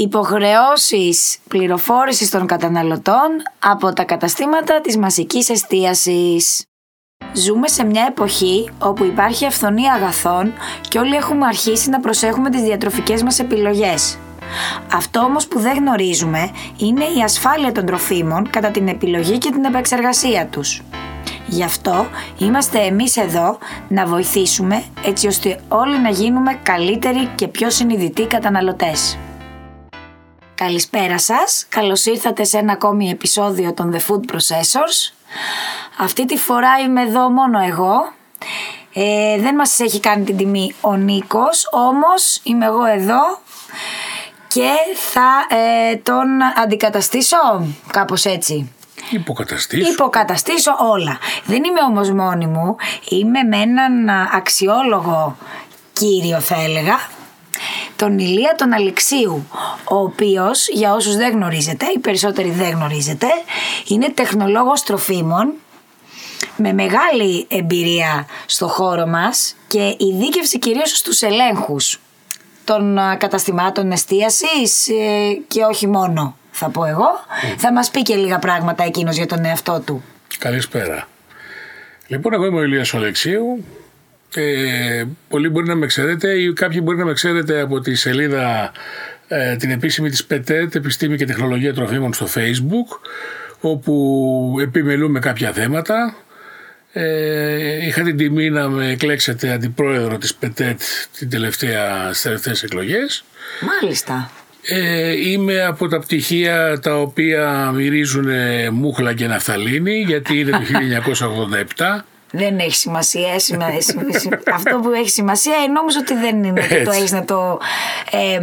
Υποχρεώσεις πληροφόρησης των καταναλωτών από τα καταστήματα της μαζικής εστίασης. Ζούμε σε μια εποχή όπου υπάρχει αυθονία αγαθών και όλοι έχουμε αρχίσει να προσέχουμε τις διατροφικές μας επιλογές. Αυτό όμως που δεν γνωρίζουμε είναι η ασφάλεια των τροφίμων κατά την επιλογή και την επεξεργασία τους. Γι' αυτό είμαστε εμείς εδώ να βοηθήσουμε έτσι ώστε όλοι να γίνουμε καλύτεροι και πιο συνειδητοί καταναλωτές. Καλησπέρα σας, καλώς ήρθατε σε ένα ακόμη επεισόδιο των The Food Processors. Αυτή τη φορά είμαι εδώ μόνο εγώ. Ε, δεν μας έχει κάνει την τιμή ο Νίκος, όμως είμαι εγώ εδώ και θα ε, τον αντικαταστήσω κάπως έτσι. Υποκαταστήσω. Υποκαταστήσω όλα. Δεν είμαι όμως μόνη μου, είμαι με έναν αξιόλογο κύριο θα έλεγα, τον Ηλία τον Αλεξίου, ο οποίος για όσους δεν γνωρίζετε, οι περισσότεροι δεν γνωρίζετε, είναι τεχνολόγος τροφίμων με μεγάλη εμπειρία στο χώρο μας και ειδίκευση κυρίως στους ελέγχους των καταστημάτων εστίασης ε, και όχι μόνο θα πω εγώ. Θα μας πει και λίγα πράγματα εκείνος για τον εαυτό του. Καλησπέρα. Λοιπόν, εγώ είμαι ο Ηλίας Αλεξίου. Ε, πολλοί μπορεί να με ξέρετε ή κάποιοι μπορεί να με ξέρετε από τη σελίδα ε, την επίσημη της ΠΕΤΕΤ, Επιστήμη και Τεχνολογία Τροφίμων στο Facebook, όπου επιμελούμε κάποια θέματα. Ε, είχα την τιμή να με εκλέξετε αντιπρόεδρο της ΠΕΤΕΤ την τελευταία, στις τελευταίες εκλογές. Μάλιστα. Ε, είμαι από τα πτυχία τα οποία μυρίζουν μούχλα και ναφθαλίνη γιατί είναι το 1987 δεν έχει σημασία. Αυτό που έχει σημασία είναι νόμιζα ότι δεν είναι ότι το έχεις να το. Ε,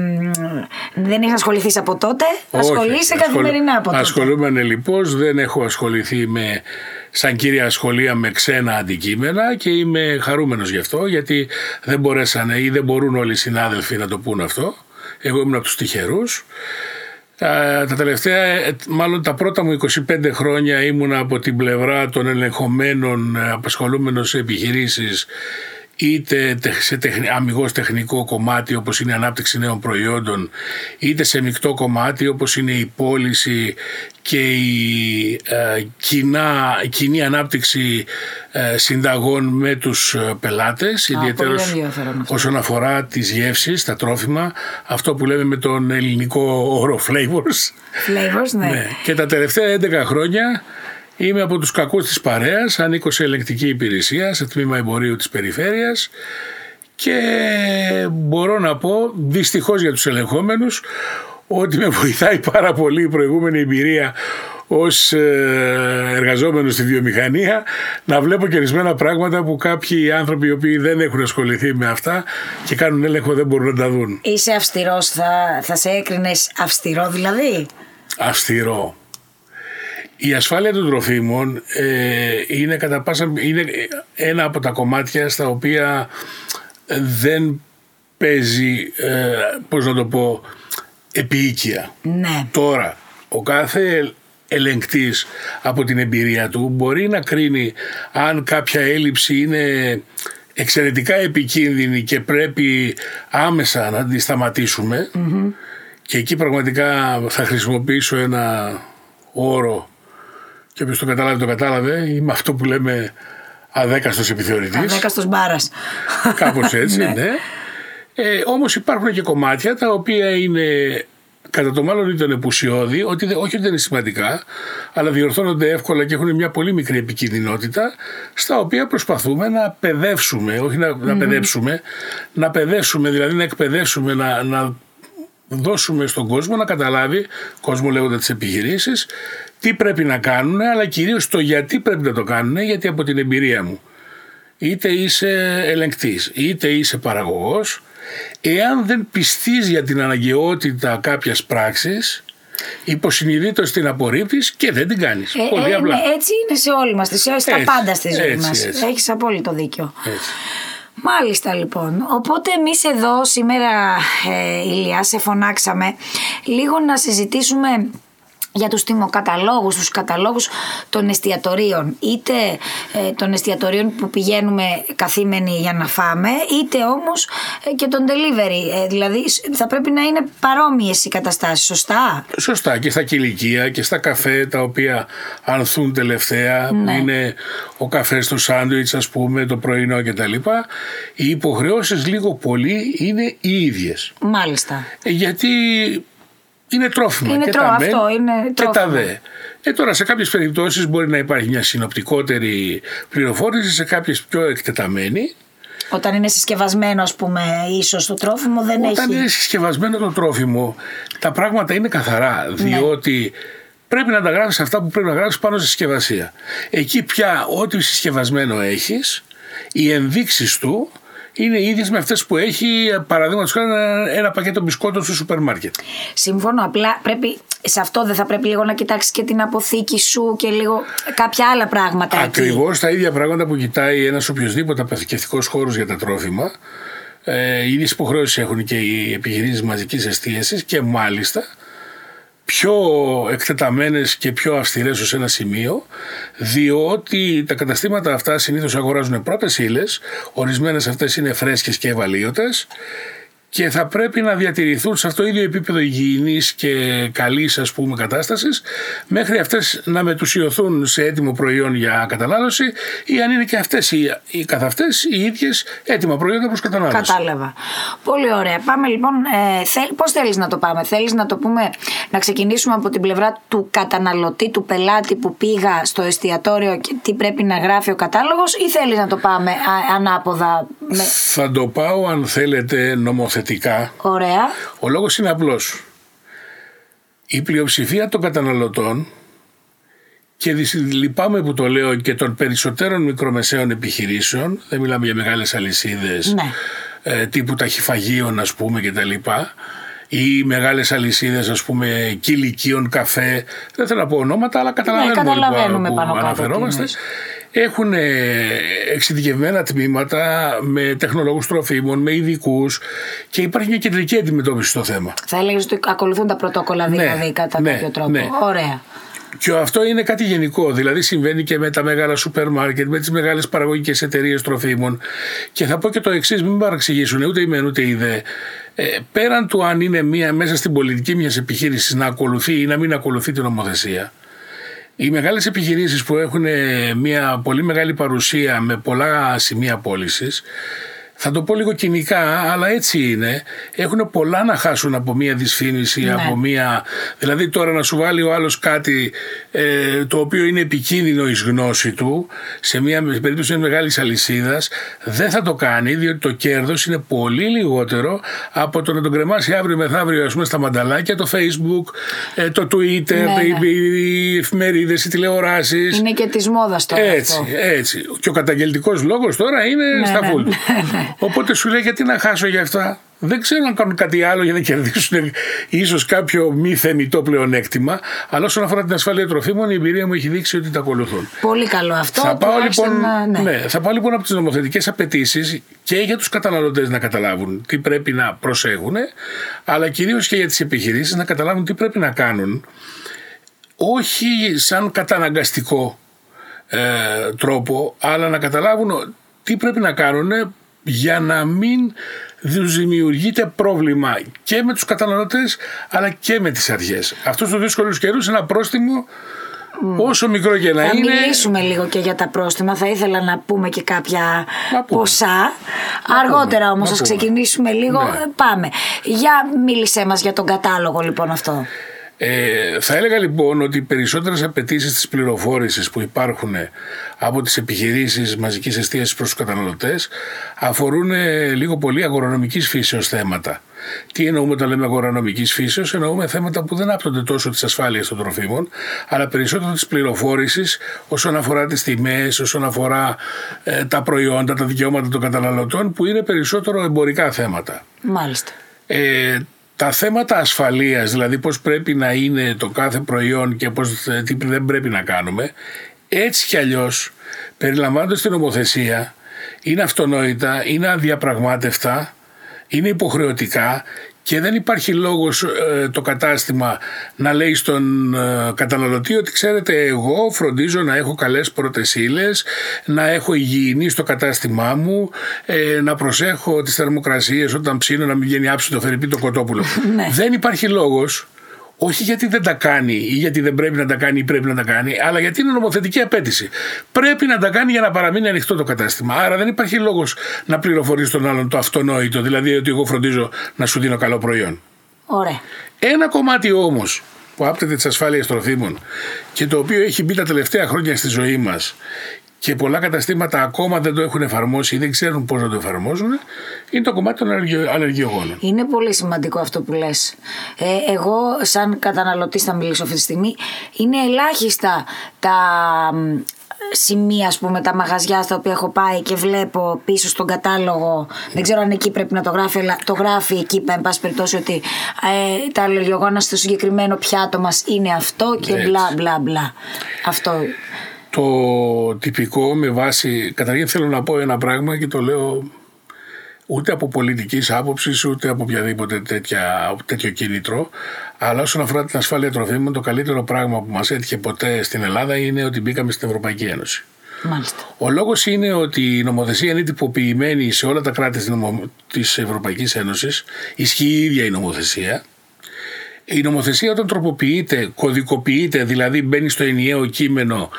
δεν έχει ασχοληθείς από τότε. Ασχολείσαι καθημερινά από τότε. Ασχολούμαι λοιπόν. Δεν έχω ασχοληθεί με σαν κύρια σχολεία με ξένα αντικείμενα και είμαι χαρούμενος γι' αυτό γιατί δεν μπορέσανε ή δεν μπορούν όλοι οι συνάδελφοι να το πούν αυτό. Εγώ ήμουν από τους τυχερούς. Τα τελευταία, ε, μάλλον τα πρώτα μου 25 χρόνια ήμουν από την πλευρά των ελεγχομένων ε, απασχολούμενων σε επιχειρήσεις είτε σε αμυγός τεχνικό κομμάτι όπως είναι η ανάπτυξη νέων προϊόντων είτε σε μεικτό κομμάτι όπως είναι η πώληση και η ε, κοινά, κοινή ανάπτυξη ε, συνταγών με τους ε, πελάτες ιδιαίτερα όσον αφορά τις γεύσεις, τα τρόφιμα αυτό που λέμε με τον ελληνικό όρο flavors, flavors ναι. ναι. και τα τελευταία 11 χρόνια Είμαι από τους κακούς της παρέας, ανήκω σε ελεγκτική υπηρεσία, σε τμήμα εμπορίου της περιφέρειας και μπορώ να πω δυστυχώς για τους ελεγχόμενους ότι με βοηθάει πάρα πολύ η προηγούμενη εμπειρία ως ε, εργαζόμενος στη βιομηχανία να βλέπω και ορισμένα πράγματα που κάποιοι άνθρωποι οι οποίοι δεν έχουν ασχοληθεί με αυτά και κάνουν έλεγχο δεν μπορούν να τα δουν. Είσαι αυστηρός, θα, θα σε έκρινες αυστηρό δηλαδή; Αυστηρό. Η ασφάλεια των τροφίμων ε, είναι, κατά πάσα, είναι ένα από τα κομμάτια στα οποία δεν παίζει, ε, πώς να το πω, επίοικια. Ναι. Τώρα, ο κάθε ελεγκτής από την εμπειρία του μπορεί να κρίνει αν κάποια έλλειψη είναι εξαιρετικά επικίνδυνη και πρέπει άμεσα να τη σταματησουμε και εκεί πραγματικά θα χρησιμοποιήσω ένα όρο και όποιο το κατάλαβε, το κατάλαβε. Είμαι αυτό που λέμε αδέκαστος επιθεωρητής. Αδέκαστος μπάρας. Κάπως έτσι, ναι. ναι. Ε, Όμως υπάρχουν και κομμάτια τα οποία είναι κατά το μάλλον ήταν επουσιώδη, ότι όχι ότι δεν είναι σημαντικά, αλλά διορθώνονται εύκολα και έχουν μια πολύ μικρή επικίνδυνοτητα, στα οποία προσπαθούμε να παιδεύσουμε, όχι να, να παιδεύσουμε, να παιδεύσουμε, δηλαδή να εκπαιδεύσουμε, να, να δώσουμε στον κόσμο να καταλάβει, κόσμο λέγοντα τις επιχειρήσεις, τι πρέπει να κάνουν, αλλά κυρίως το γιατί πρέπει να το κάνουν, γιατί από την εμπειρία μου, είτε είσαι ελεγκτής, είτε είσαι παραγωγός, εάν δεν πιστείς για την αναγκαιότητα κάποιας πράξης, υποσυνειδήτως την απορρίπτεις και δεν την κάνεις. Ε, Πολύ ε, απλά. Ναι, έτσι είναι σε όλοι μας, σε, στα πάντα στη ζωή έτσι, μας. Έτσι. Έχεις απόλυτο δίκιο. Έτσι. Μάλιστα λοιπόν. Οπότε εμείς εδώ σήμερα, ε, Ηλία, σε φωνάξαμε λίγο να συζητήσουμε για τους τιμοκαταλόγους, τους καταλόγους των εστιατορίων. Είτε ε, των εστιατορίων που πηγαίνουμε καθήμενοι για να φάμε είτε όμως ε, και τον delivery. Ε, δηλαδή θα πρέπει να είναι παρόμοιες οι καταστάσεις, σωστά; Σωστά. Και στα κηλικία και στα καφέ τα οποία ανθούν τελευταία ναι. που είναι ο καφές στο σάντουιτς ας πούμε το πρωινό κτλ οι υποχρεώσεις λίγο πολύ είναι οι ίδιες. Μάλιστα. Γιατί είναι τρόφιμα. Είναι και τρό, τα αυτό, είναι τρόφιμα. Και τα δε. Ε, τώρα σε κάποιες περιπτώσεις μπορεί να υπάρχει μια συνοπτικότερη πληροφόρηση, σε κάποιες πιο εκτεταμένη. Όταν είναι συσκευασμένο, ας πούμε, ίσως το τρόφιμο δεν Όταν έχει. Όταν είναι συσκευασμένο το τρόφιμο, τα πράγματα είναι καθαρά. Ναι. Διότι πρέπει να τα γράφεις αυτά που πρέπει να γράφεις πάνω στη συσκευασία. Εκεί πια, ό,τι συσκευασμένο έχεις, οι ενδείξεις του είναι ίδιες με αυτές που έχει, παραδείγματος χάρη, ένα, ένα πακέτο μπισκότο στο σούπερ μάρκετ. Συμφωνώ. Απλά πρέπει, σε αυτό δεν θα πρέπει λίγο να κοιτάξεις και την αποθήκη σου και λίγο κάποια άλλα πράγματα. Ακριβώς τα ίδια πράγματα που κοιτάει ένας οποιοδήποτε αποθηκευτικός χώρος για τα τρόφιμα. Ε, οι ίδιε υποχρεώσεις έχουν και οι επιχειρήσεις μαζικής εστίασης και μάλιστα πιο εκτεταμένες και πιο αυστηρές ως ένα σημείο διότι τα καταστήματα αυτά συνήθως αγοράζουν πρώτες ύλες ορισμένες αυτές είναι φρέσκες και ευαλείωτες και θα πρέπει να διατηρηθούν σε αυτό το ίδιο επίπεδο υγιεινής και καλής ας πούμε κατάστασης μέχρι αυτές να μετουσιωθούν σε έτοιμο προϊόν για κατανάλωση ή αν είναι και αυτές οι, οι καθ' αυτές οι ίδιες έτοιμα προϊόντα προς κατανάλωση. Κατάλαβα. Πολύ ωραία. Πάμε λοιπόν, ε, θέλ, πώς θέλεις να το πάμε, θέλεις να το πούμε, να ξεκινήσουμε από την πλευρά του καταναλωτή, του πελάτη που πήγα στο εστιατόριο και τι πρέπει να γράφει ο κατάλογος ή θέλεις να το πάμε α, ανάποδα. Με... Θα το πάω αν θέλετε νομοθετικά Ωραία. Ο λόγος είναι απλός. Η πλειοψηφία των καταναλωτών και λυπάμαι που το λέω και των περισσότερων μικρομεσαίων επιχειρήσεων, δεν μιλάμε για μεγάλες αλυσίδες ναι. ε, τύπου ταχυφαγίων ας πούμε και τα λοιπά, ή μεγάλες αλυσίδες ας πούμε κηλικίων, καφέ, δεν θέλω να πω ονόματα αλλά καταλαβαίνουμε, ναι, καταλαβαίνουμε που, που αναφερόμαστε έχουν εξειδικευμένα τμήματα με τεχνολόγους τροφίμων, με ειδικούς και υπάρχει μια κεντρική αντιμετώπιση στο θέμα. Θα έλεγες ότι ακολουθούν τα πρωτόκολλα ναι, δηλαδή κατά ναι, κάποιο τρόπο. Ναι. Ωραία. Και αυτό είναι κάτι γενικό. Δηλαδή συμβαίνει και με τα μεγάλα σούπερ μάρκετ, με τις μεγάλες παραγωγικές εταιρείες τροφίμων. Και θα πω και το εξής, μην παραξηγήσουν ούτε η μεν ούτε η δε. Ε, πέραν του αν είναι μία, μέσα στην πολιτική μιας επιχείρησης να ακολουθεί ή να μην ακολουθεί την νομοθεσία, οι μεγάλες επιχειρήσεις που έχουν μια πολύ μεγάλη παρουσία με πολλά σημεία πώλησης θα το πω λίγο κοινικά, αλλά έτσι είναι. Έχουν πολλά να χάσουν από μία δυσφήμιση, ναι. από μία. Δηλαδή, τώρα να σου βάλει ο άλλος κάτι ε, το οποίο είναι επικίνδυνο εις γνώση του, σε μία περίπτωση μιας μεγάλης αλυσίδας, δεν θα το κάνει, διότι το κέρδος είναι πολύ λιγότερο από το να τον κρεμάσει αύριο μεθαύριο, ας πούμε, στα μανταλάκια, το Facebook, ε, το Twitter, ναι, ναι. οι εφημερίδες, οι τηλεοράσεις. Είναι και της μόδας τώρα. Έτσι, αυτό. έτσι. Και ο καταγγελτικός λόγος τώρα είναι ναι, στα ναι, φουλ. Οπότε σου λέει γιατί να χάσω για αυτά; Δεν ξέρω αν κάνουν κάτι άλλο για να κερδίσουν ίσως κάποιο μη θεμητό πλεονέκτημα. Αλλά όσον αφορά την ασφάλεια τροφίμων, η εμπειρία μου έχει δείξει ότι τα ακολουθούν. Πολύ καλό αυτό. Θα πάω, λοιπόν, ναι. Ναι, θα πάω λοιπόν από τις νομοθετικές απαιτήσεις και για τους καταναλωτές να καταλάβουν τι πρέπει να προσέχουν, αλλά κυρίως και για τις επιχειρήσεις να καταλάβουν τι πρέπει να κάνουν. Όχι σαν καταναγκαστικό ε, τρόπο, αλλά να καταλάβουν τι πρέπει να κάνουν για να μην τους δημιουργείται πρόβλημα και με τους καταναλωτές αλλά και με τις αρχές. Αυτό στο δύσκολο καιρούς ένα πρόστιμο Όσο μικρό και να θα είναι. Θα μιλήσουμε λίγο και για τα πρόστιμα. Θα ήθελα να πούμε και κάποια ποσά. Αργότερα όμως, ας ξεκινήσουμε λίγο. Ναι. Πάμε. Για μίλησέ μας για τον κατάλογο λοιπόν αυτό. Ε, θα έλεγα λοιπόν ότι οι περισσότερες απαιτήσεις της πληροφόρησης που υπάρχουν από τις επιχειρήσεις μαζικής εστίασης προς τους καταναλωτές αφορούν λίγο πολύ αγορονομικής φύσεως θέματα. Τι εννοούμε όταν λέμε αγορονομική φύσεως, εννοούμε θέματα που δεν άπτονται τόσο της ασφάλειας των τροφίμων, αλλά περισσότερο της πληροφόρησης όσον αφορά τις τιμές, όσον αφορά ε, τα προϊόντα, τα δικαιώματα των καταναλωτών, που είναι περισσότερο εμπορικά θέματα. Μάλιστα. Ε, τα θέματα ασφαλείας, δηλαδή πώς πρέπει να είναι το κάθε προϊόν και πώς, τι δεν πρέπει να κάνουμε, έτσι κι αλλιώς περιλαμβάνοντας την νομοθεσία, είναι αυτονόητα, είναι αδιαπραγμάτευτα, είναι υποχρεωτικά και δεν υπάρχει λόγος ε, το κατάστημα να λέει στον ε, καταναλωτή ότι ξέρετε εγώ φροντίζω να έχω καλές πρώτες ύλες, να έχω υγιεινή στο κατάστημά μου, ε, να προσέχω τις θερμοκρασίες όταν ψήνω να μην βγαίνει άψη το φερρυπί το κοτόπουλο. Ναι. δεν υπάρχει λόγος όχι γιατί δεν τα κάνει ή γιατί δεν πρέπει να τα κάνει ή πρέπει να τα κάνει, αλλά γιατί είναι νομοθετική απέτηση. Πρέπει να τα κάνει για να παραμείνει ανοιχτό το κατάστημα. Άρα δεν υπάρχει λόγος να πληροφορείς τον άλλον το αυτονόητο, δηλαδή ότι εγώ φροντίζω να σου δίνω καλό προϊόν. Ωραία. Ένα κομμάτι όμως που άπτεται της ασφάλειας τροφίμων και το οποίο έχει μπει τα τελευταία χρόνια στη ζωή μας και πολλά καταστήματα ακόμα δεν το έχουν εφαρμόσει ή δεν ξέρουν πώς να το εφαρμόζουν, είναι το κομμάτι των αλλεργιογόνων. Είναι πολύ σημαντικό αυτό που λες. Ε, εγώ σαν καταναλωτής θα μιλήσω αυτή τη στιγμή, είναι ελάχιστα τα σημεία, ας πούμε, τα μαγαζιά στα οποία έχω πάει και βλέπω πίσω στον κατάλογο. Δεν ξέρω αν εκεί πρέπει να το γράφει, αλλά το γράφει εκεί, εν πάση περιπτώσει, ότι ε, τα αλλεργιογόνα στο συγκεκριμένο πιάτο μας είναι αυτό και μπλα μπλα μπλα. Αυτό το τυπικό με βάση. Καταρχήν θέλω να πω ένα πράγμα και το λέω ούτε από πολιτικής άποψης ούτε από οποιαδήποτε τέτοια, τέτοιο κίνητρο. Αλλά όσον αφορά την ασφάλεια τροφίμων, το καλύτερο πράγμα που μας έτυχε ποτέ στην Ελλάδα είναι ότι μπήκαμε στην Ευρωπαϊκή Ένωση. Μάλιστα. Ο λόγος είναι ότι η νομοθεσία είναι τυποποιημένη σε όλα τα κράτη της Ευρωπαϊκής Ένωσης. Ισχύει η ίδια η νομοθεσία. Η νομοθεσία όταν τροποποιείται, κωδικοποιείται, δηλαδή μπαίνει στο ενιαίο κείμενο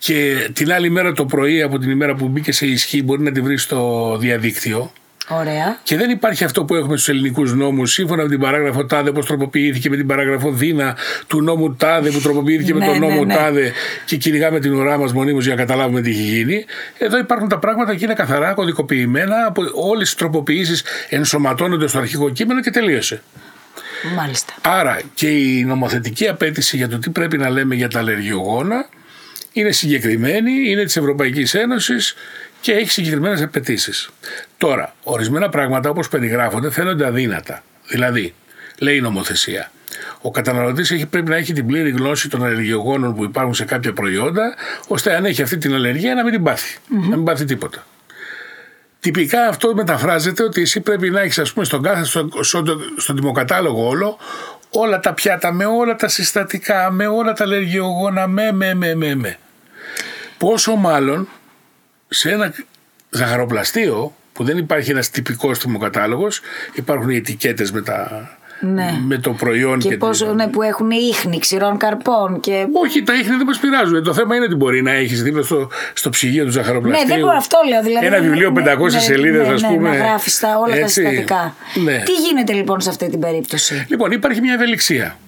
και την άλλη μέρα το πρωί από την ημέρα που μπήκε σε ισχύ μπορεί να τη βρεις στο διαδίκτυο. Ωραία. Και δεν υπάρχει αυτό που έχουμε στους ελληνικούς νόμους, σύμφωνα με την παράγραφο Τάδε, πώς τροποποιήθηκε με την παράγραφο Δίνα του νόμου Τάδε, που τροποποιήθηκε με Ναι, τον ναι, νόμο ναι. Τάδε και κυνηγάμε την ουρά μας μονίμως για να καταλάβουμε τι έχει γίνει. Εδώ υπάρχουν τα πράγματα και είναι καθαρά κωδικοποιημένα. Από όλες τις τροποποιήσεις ενσωματώνονται στο αρχικό κείμενο και τελείωσε. Μάλιστα. Άρα και η νομοθετική απέτηση για το τι πρέπει να λέμε για τα αλλεργιογόνα είναι συγκεκριμένη, είναι της Ευρωπαϊκής Ένωσης και έχει συγκεκριμένες απαιτήσεις. Τώρα, ορισμένα πράγματα όπως περιγράφονται φαίνονται αδύνατα. Δηλαδή, λέει η νομοθεσία, ο καταναλωτής έχει, πρέπει να έχει την πλήρη γνώση των αλλεργιογόνων που υπάρχουν σε κάποια προϊόντα, ώστε αν έχει αυτή την αλλεργία να μην την παθει να μην πάθει τίποτα. Τυπικά αυτό μεταφράζεται ότι εσύ πρέπει να έχεις, ας πούμε, στον κάθε, στο, στο, στον τιμοκατάλογο όλο, όλα τα πιάτα με όλα τα συστατικά, με όλα τα αλλεργιογόνα, με, με, με, με, με. Πόσο μάλλον σε ένα ζαχαροπλαστείο που δεν υπάρχει ένας τυπικός τιμοκατάλογος, υπάρχουν οι ετικέτες με, τα, Ναι. με το προϊόν Και και, πόσο ναι, που έχουν ίχνη ξηρών καρπών και. Όχι, τα ίχνη δεν μας πειράζουν. Το θέμα είναι ότι μπορεί να έχεις δίπλα στο, στο ψυγείο του Ναι, ζαχαροπλαστείου. δεν μπορώ, αυτό λέω. Δηλαδή, Ένα ναι, βιβλίο ναι, 500 ναι, σελίδες, ναι, ας ναι, πούμε. Να γράφεις τα, όλα τα Έτσι. συστατικά. Ναι. Τι γίνεται λοιπόν σε αυτή την περίπτωση; Λοιπόν, υπάρχει μια ευελιξία.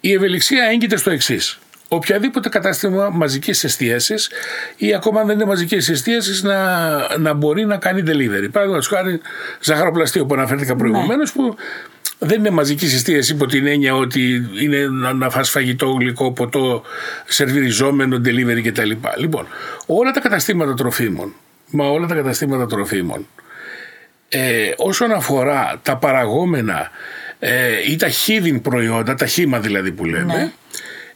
Η ευελιξία έγκυται στο εξής. Οποιαδήποτε κατάστημα μαζικής εστίασης ή ακόμα αν δεν είναι μαζικής εστίασης να, να μπορεί να κάνει delivery. Παραδείγματος χάρη, ζαχαροπλαστείο που αναφέρθηκα προηγουμένως, που δεν είναι μαζικής εστίασης υπό την έννοια ότι είναι να, να φας φαγητό, γλυκό, ποτό, σερβιριζόμενο, delivery κτλ. Λοιπόν, όλα τα καταστήματα τροφίμων, μα όλα τα καταστήματα τροφίμων, ε, όσον αφορά τα παραγόμενα ε, ή τα χίδιν προϊόντα, τα χήμα δηλαδή που λέμε, Ναι.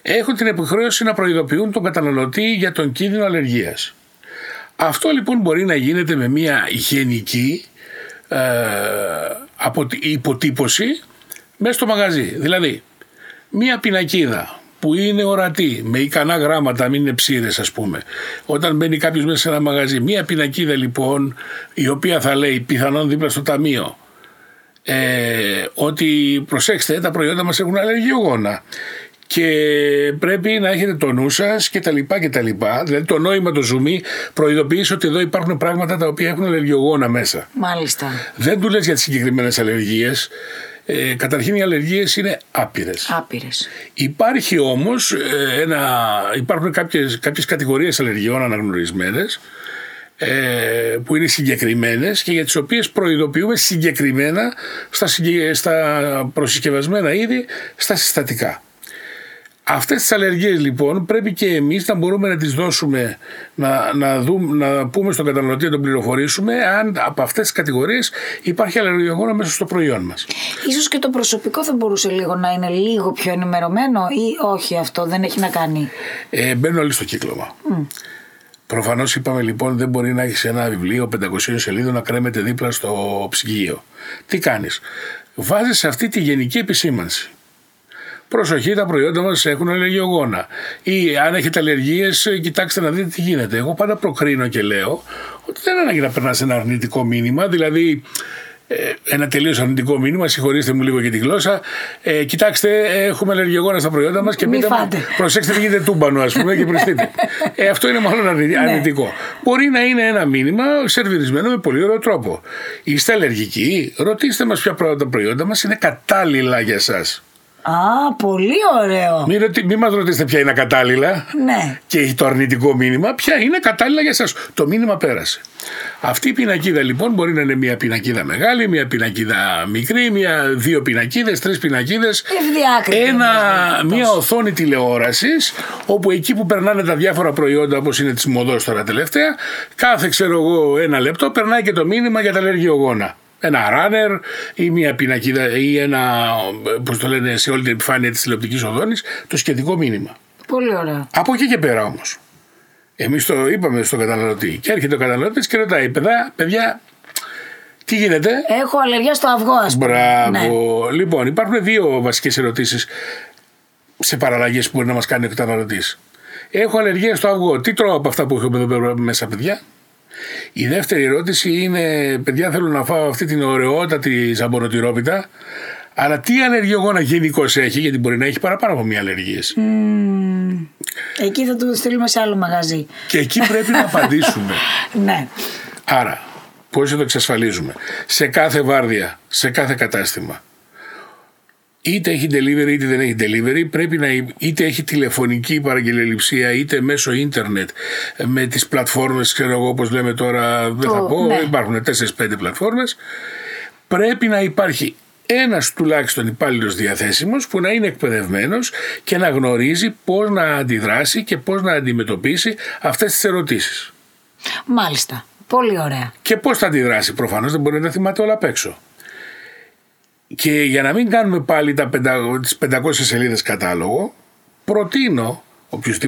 Έχουν την επιχρέωση να προειδοποιούν τον καταναλωτή για τον κίνδυνο αλλεργίας. Αυτό λοιπόν μπορεί να γίνεται με μια γενική ε, απο- υποτύπωση μέσα στο μαγαζί. Δηλαδή, μια πινακίδα που είναι ορατή, με ικανά γράμματα, μην είναι ψήρες, ας πούμε. Όταν μπαίνει κάποιος μέσα σε ένα μαγαζί, μια πινακίδα λοιπόν, η οποία θα λέει πιθανόν δίπλα στο ταμείο, ε, ότι προσέξτε, τα προϊόντα μας έχουν αλλεργιογόνα και πρέπει να έχετε το νου σας και τα λοιπά και τα λοιπά. Δηλαδή το νόημα το ζουμί προειδοποιείς ότι εδώ υπάρχουν πράγματα τα οποία έχουν αλλεργιογόνα μέσα. Μάλιστα. Δεν του λες για τις συγκεκριμένες αλλεργίες. Ε, καταρχήν οι αλλεργίες είναι άπειρες. Άπειρες. Υπάρχει όμως ε, ένα, υπάρχουν κάποιες, κάποιες κατηγορίες αλλεργιών αναγνωρισμένες ε, που είναι συγκεκριμένες και για τις οποίες προειδοποιούμε συγκεκριμένα στα, συγκε- στα προσυσκευασμένα είδη, στα συστατικά. Αυτές τις αλλεργίες λοιπόν πρέπει και εμείς να μπορούμε να τις δώσουμε, να, να, δούμε, να πούμε στον καταναλωτή να τον πληροφορήσουμε αν από αυτές τις κατηγορίες υπάρχει αλλεργιογόνα μέσα στο προϊόν μας. Ίσως και το προσωπικό θα μπορούσε λίγο να είναι λίγο πιο ενημερωμένο ή όχι αυτό, δεν έχει να κάνει; Ε, μπαίνουν όλοι στο κύκλωμα. Προφανώς είπαμε λοιπόν δεν μπορεί να έχεις ένα βιβλίο 500 σελίδων να κρέμεται δίπλα στο ψυγείο. Τι κάνεις; βάζεις αυτή τη γενική επισήμανση. Προσοχή, τα προϊόντα μας έχουν αλλεργιογόνα. Ή αν έχετε αλλεργίες, κοιτάξτε να δείτε τι γίνεται. Εγώ πάντα προκρίνω και λέω ότι δεν ανάγκη να περνάς ένα αρνητικό μήνυμα. Δηλαδή, ε, ένα τελείως αρνητικό μήνυμα, συγχωρήστε μου λίγο για τη γλώσσα. Ε, κοιτάξτε, έχουμε αλλεργιογόνα στα προϊόντα μας και πείτε προσέξτε, μην γίνετε τούμπανο, ας πούμε, και πριστείτε. ε, αυτό είναι μάλλον ναι. αρνητικό. Μπορεί να είναι ένα μήνυμα σερβιρισμένο με πολύ ωραίο τρόπο. Είστε αλλεργικοί, ρωτήστε μας ποια τα προϊόντα μας είναι κατάλληλα για εσά. Α, πολύ ωραίο. Μην, μην μας ρωτήσετε ποια είναι κατάλληλα ναι. και το αρνητικό μήνυμα, ποια είναι κατάλληλα για εσάς. Το μήνυμα πέρασε. Αυτή η πινακίδα λοιπόν μπορεί να είναι μια πινακίδα μεγάλη, μια πινακίδα μικρή, μια, δύο πινακίδες, τρεις πινακίδες. Ένα, μια οθόνη τηλεόρασης, όπου εκεί που περνάνε τα διάφορα προϊόντα, όπως είναι της μοδός τώρα τελευταία, κάθε ξέρω εγώ ένα λεπτό περνάει και το μήνυμα για τα αλλεργιογόνα ένα runner ή μια πινακίδα ή ένα, πώς το λένε, σε όλη την επιφάνεια της τηλεοπτικής οδόνης, το σχετικό μήνυμα. Πολύ ωραία. Από εκεί και πέρα όμως. Εμείς το είπαμε στον καταναλωτή. Και έρχεται ο καταναλωτής και ρωτάει: Παιδιά, παιδιά, τι γίνεται; Έχω αλλεργία στο αυγό, ας πούμε. Μπράβο. Ναι. Λοιπόν, υπάρχουν δύο βασικές ερωτήσεις σε παραλλαγές που μπορεί να μας κάνει ο καταναλωτής. Έχω αλλεργία στο αυγό. Τι τρώω από αυτά που έχω εδώ μέσα, παιδιά; Η δεύτερη ερώτηση είναι, παιδιά θέλω να φάω αυτή την ωραιότατη ζαμπονοτυρόπιτα, αλλά τι αλλεργιογόνα γενικώς έχει, γιατί μπορεί να έχει παραπάνω από μία αλλεργίε. Mm, εκεί θα το στείλουμε σε άλλο μαγαζί. Και εκεί πρέπει να απαντήσουμε. ναι. Άρα, πώς θα το εξασφαλίζουμε; Σε κάθε βάρδια, σε κάθε κατάστημα είτε έχει delivery είτε δεν έχει delivery, πρέπει να είτε έχει τηλεφωνική παραγγελιοληψία είτε μέσω ίντερνετ με τις πλατφόρμες, ξέρω εγώ όπως λέμε τώρα, δεν θα πω, ναι. υπάρχουν 4-5 πλατφόρμες, πρέπει να υπάρχει ένας τουλάχιστον υπάλληλος διαθέσιμος που να είναι εκπαιδευμένος και να γνωρίζει πώς να αντιδράσει και πώς να αντιμετωπίσει αυτές τις ερωτήσεις. Μάλιστα. Πολύ ωραία. Και πώς θα αντιδράσει. Προφανώς δεν μπορεί να θυμάται όλα απ' έξω. Και για να μην κάνουμε πάλι τα 500, τις 500 σελίδες κατάλογο, προτείνω όποιος,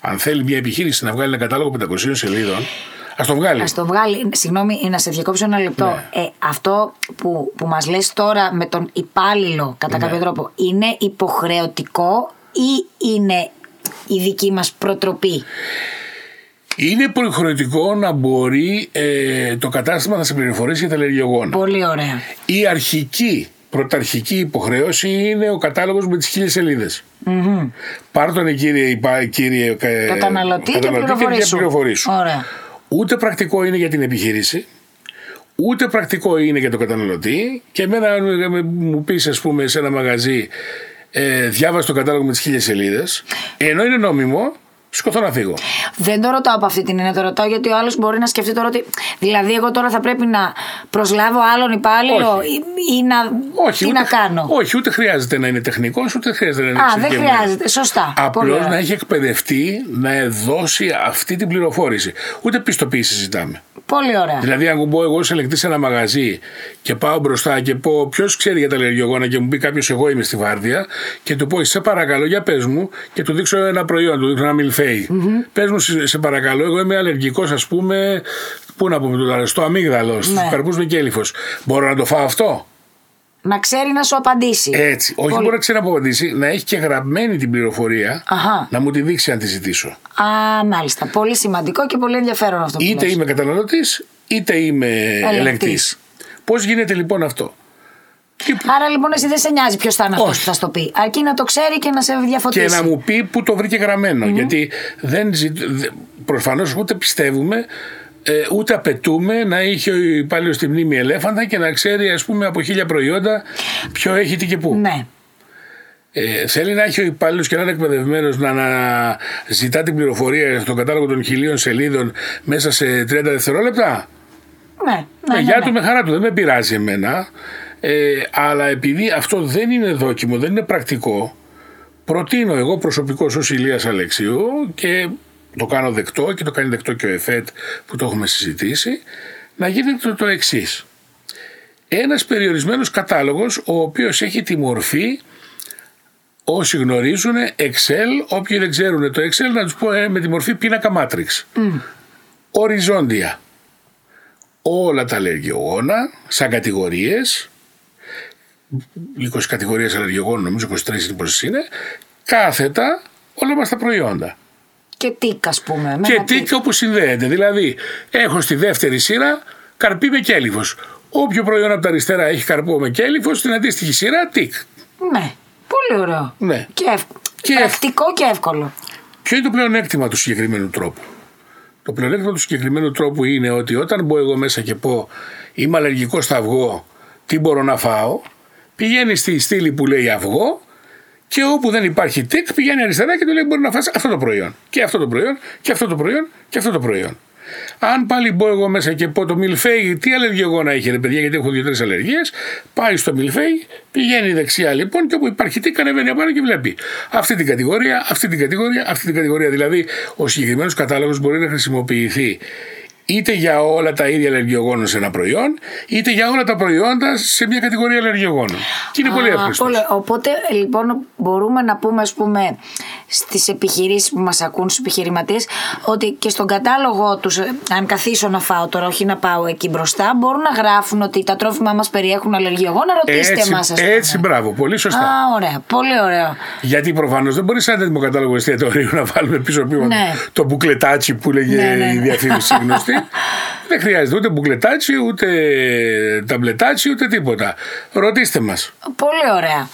αν θέλει μια επιχείρηση να βγάλει ένα κατάλογο 500 σελίδων, Α το βγάλει. Α το βγάλει. Συγγνώμη, να σε διακόψω ένα λεπτό. Ναι. Ε, αυτό που, που μας λες τώρα με τον υπάλληλο, κατά ναι. κάποιο τρόπο, είναι υποχρεωτικό ή είναι η δική μας προτροπή; Είναι υποχρεωτικό να μπορεί ε, το κατάστημα να σε πληροφορήσει για τα αλλεργιογόνα. Πολύ ωραία. Η αρχική πρωταρχική υποχρέωση είναι ο κατάλογος με τις χίλιες σελίδες. Mm-hmm. Πάρ' τον κύριε, κύριε καταναλωτή, και, πληροφορήσου. Ωραία. Ούτε πρακτικό είναι για την επιχείρηση, ούτε πρακτικό είναι για τον καταναλωτή και εμένα μου πεις ας πούμε σε ένα μαγαζί ε, διάβασε το κατάλογο με τις χίλιες σελίδες ενώ είναι νόμιμο σηκωθώ να φύγω. Δεν το ρωτάω από αυτή την έννοια. Το ρωτάω γιατί ο άλλος μπορεί να σκεφτεί τώρα ότι. Δηλαδή, εγώ τώρα θα πρέπει να προσλάβω άλλον υπάλληλο ή, ή, να. Όχι, τι ούτε, να κάνω; Όχι, ούτε χρειάζεται να είναι τεχνικός, ούτε χρειάζεται να είναι Α, δεν χρειάζεται. Σωστά. Απλώς να έχει εκπαιδευτεί να δώσει αυτή την πληροφόρηση. Ούτε πιστοποίηση ζητάμε. Πολύ ωραία. Δηλαδή, αν μπω εγώ σε ελεκτή σε ένα μαγαζί και πάω μπροστά και πω ποιος ξέρει για τα αλλεργιογόνα και μου πει κάποιος εγώ είμαι στη βάρδια και του πω σε παρακαλώ για πες μου και του δείξω ένα προϊόν, του δείξω ένα μιλφέι. Mm-hmm. Πες μου σε παρακαλώ, εγώ είμαι αλλεργικός, ας πούμε, πού να πούμε στο αμύγδαλο, ναι. στου καρπούς με κέλυφος. Μπορώ να το φάω αυτό; Να ξέρει να σου απαντήσει. Έτσι. Όχι μπορεί να ξέρει να απαντήσει, να έχει και γραμμένη την πληροφορία Αχα. να μου τη δείξει αν τη ζητήσω. Α, μάλιστα. Πολύ σημαντικό και πολύ ενδιαφέρον αυτό. Είτε είμαι καταναλωτής, είτε είμαι ελεγκτής. Πώς γίνεται λοιπόν αυτό; Άρα λοιπόν εσύ δεν σε νοιάζει ποιος θα είναι αυτός που θα στο πει. Αρκεί να το ξέρει και να σε διαφωτίσει. Και να μου πει που το βρήκε Γιατί δεν προφανώς ούτε πιστεύουμε ε, ούτε απαιτούμε να έχει ο υπάλληλος στη μνήμη ελέφαντα και να ξέρει ας πούμε από χίλια προϊόντα ποιο έχει τι και πού. Ναι. Ε, θέλει να έχει ο υπάλληλος και να είναι εκπαιδευμένος να, να ζητά την πληροφορία στον κατάλογο των χιλίων σελίδων μέσα σε 30 δευτερόλεπτα; Ναι, ναι, ναι, ναι, ναι. του με χαρά του, δεν με πειράζει εμένα. Ε, αλλά επειδή αυτό δεν είναι δόκιμο, δεν είναι πρακτικό, προτείνω εγώ προσωπικώς ως Ηλίας Αλεξίου και το κάνω δεκτό και το κάνει δεκτό και ο ΕΦΕΤ που το έχουμε συζητήσει, να γίνεται το, το εξής. Ένας περιορισμένος κατάλογος ο οποίος έχει τη μορφή όσοι γνωρίζουν Excel, όποιοι δεν ξέρουν το Excel να τους πω ε, με τη μορφή πίνακα Matrix. Οριζόντια. Όλα τα αλλεργιογόνα σαν κατηγορίες 20 κατηγορίες αλλεργιογόνων, νομίζω 23 είναι πόσες είναι, κάθετα όλα μας τα προϊόντα. Και τίκ, ας πούμε. με Και ένα τίκ όπου συνδέεται. Δηλαδή, έχω στη δεύτερη σειρά καρπί με κέλυφος. Όποιο προϊόν από τα αριστερά έχει καρπό με κέλυφος, στην αντίστοιχη σειρά τίκ. Ναι. Πολύ ωραίο. Ναι. Και, ευ... Και πρακτικό και εύκολο. Ποιο είναι το πλεονέκτημα του συγκεκριμένου τρόπου; Το πλεονέκτημα του συγκεκριμένου τρόπου είναι ότι όταν μπω εγώ μέσα και πω είμαι αλλεργικός στο αυγό, τι μπορώ να φάω, πηγαίνει στη στήλη που λέει αυγό και όπου δεν υπάρχει τικ πηγαίνει αριστερά και του λέει μπορεί να φας αυτό το προϊόν. Και αυτό το προϊόν και αυτό το προϊόν και αυτό το προϊόν. Αν πάλι μπω εγώ μέσα και πω το μιλφέι, τι αλλεργιογόνα έχει ρε παιδιά, γιατί έχω δύο-τρεις αλλεργίες, πάει στο μιλφέι, πηγαίνει δεξιά λοιπόν και όπου υπάρχει τι κανεβαίνει απάνω και βλέπει αυτή την κατηγορία, αυτή την κατηγορία, αυτή την κατηγορία. Δηλαδή, ο συγκεκριμένος κατάλογος μπορεί να χρησιμοποιηθεί είτε για όλα τα ίδια αλλεργιογόνων σε ένα προϊόν, είτε για όλα τα προϊόντα σε μια κατηγορία αλλεργιογόνων. Και είναι πολύ Α, εύκολο. πολύ- Οπότε λοιπόν μπορούμε να πούμε ας πούμε στις επιχειρήσεις που μας ακούν στους επιχειρηματίες ότι και στον κατάλογο τους ε, αν καθίσω να φάω τώρα όχι να πάω εκεί μπροστά μπορούν να γράφουν ότι τα τρόφιμά μας περιέχουν αλλεργιογόνα ρωτήστε Έτσι, μας ας πούμε. έτσι, μπράβο, πολύ σωστά. Α, ωραία, πολύ ωραίο. Γιατί προφανώς δεν μπορεί σε ένα έτοιμο κατάλογο εστιατορίου να βάλουμε πίσω πίσω Ναι. το μπουκλετάτσι που λέγε Ναι, ναι, η ναι. διαφήμιση γνωστή. δεν χρειάζεται ούτε μπουκλετάτσι, ούτε ταμπλετάτσι, ούτε τίποτα. Ρωτήστε μας. Πολύ ωραία.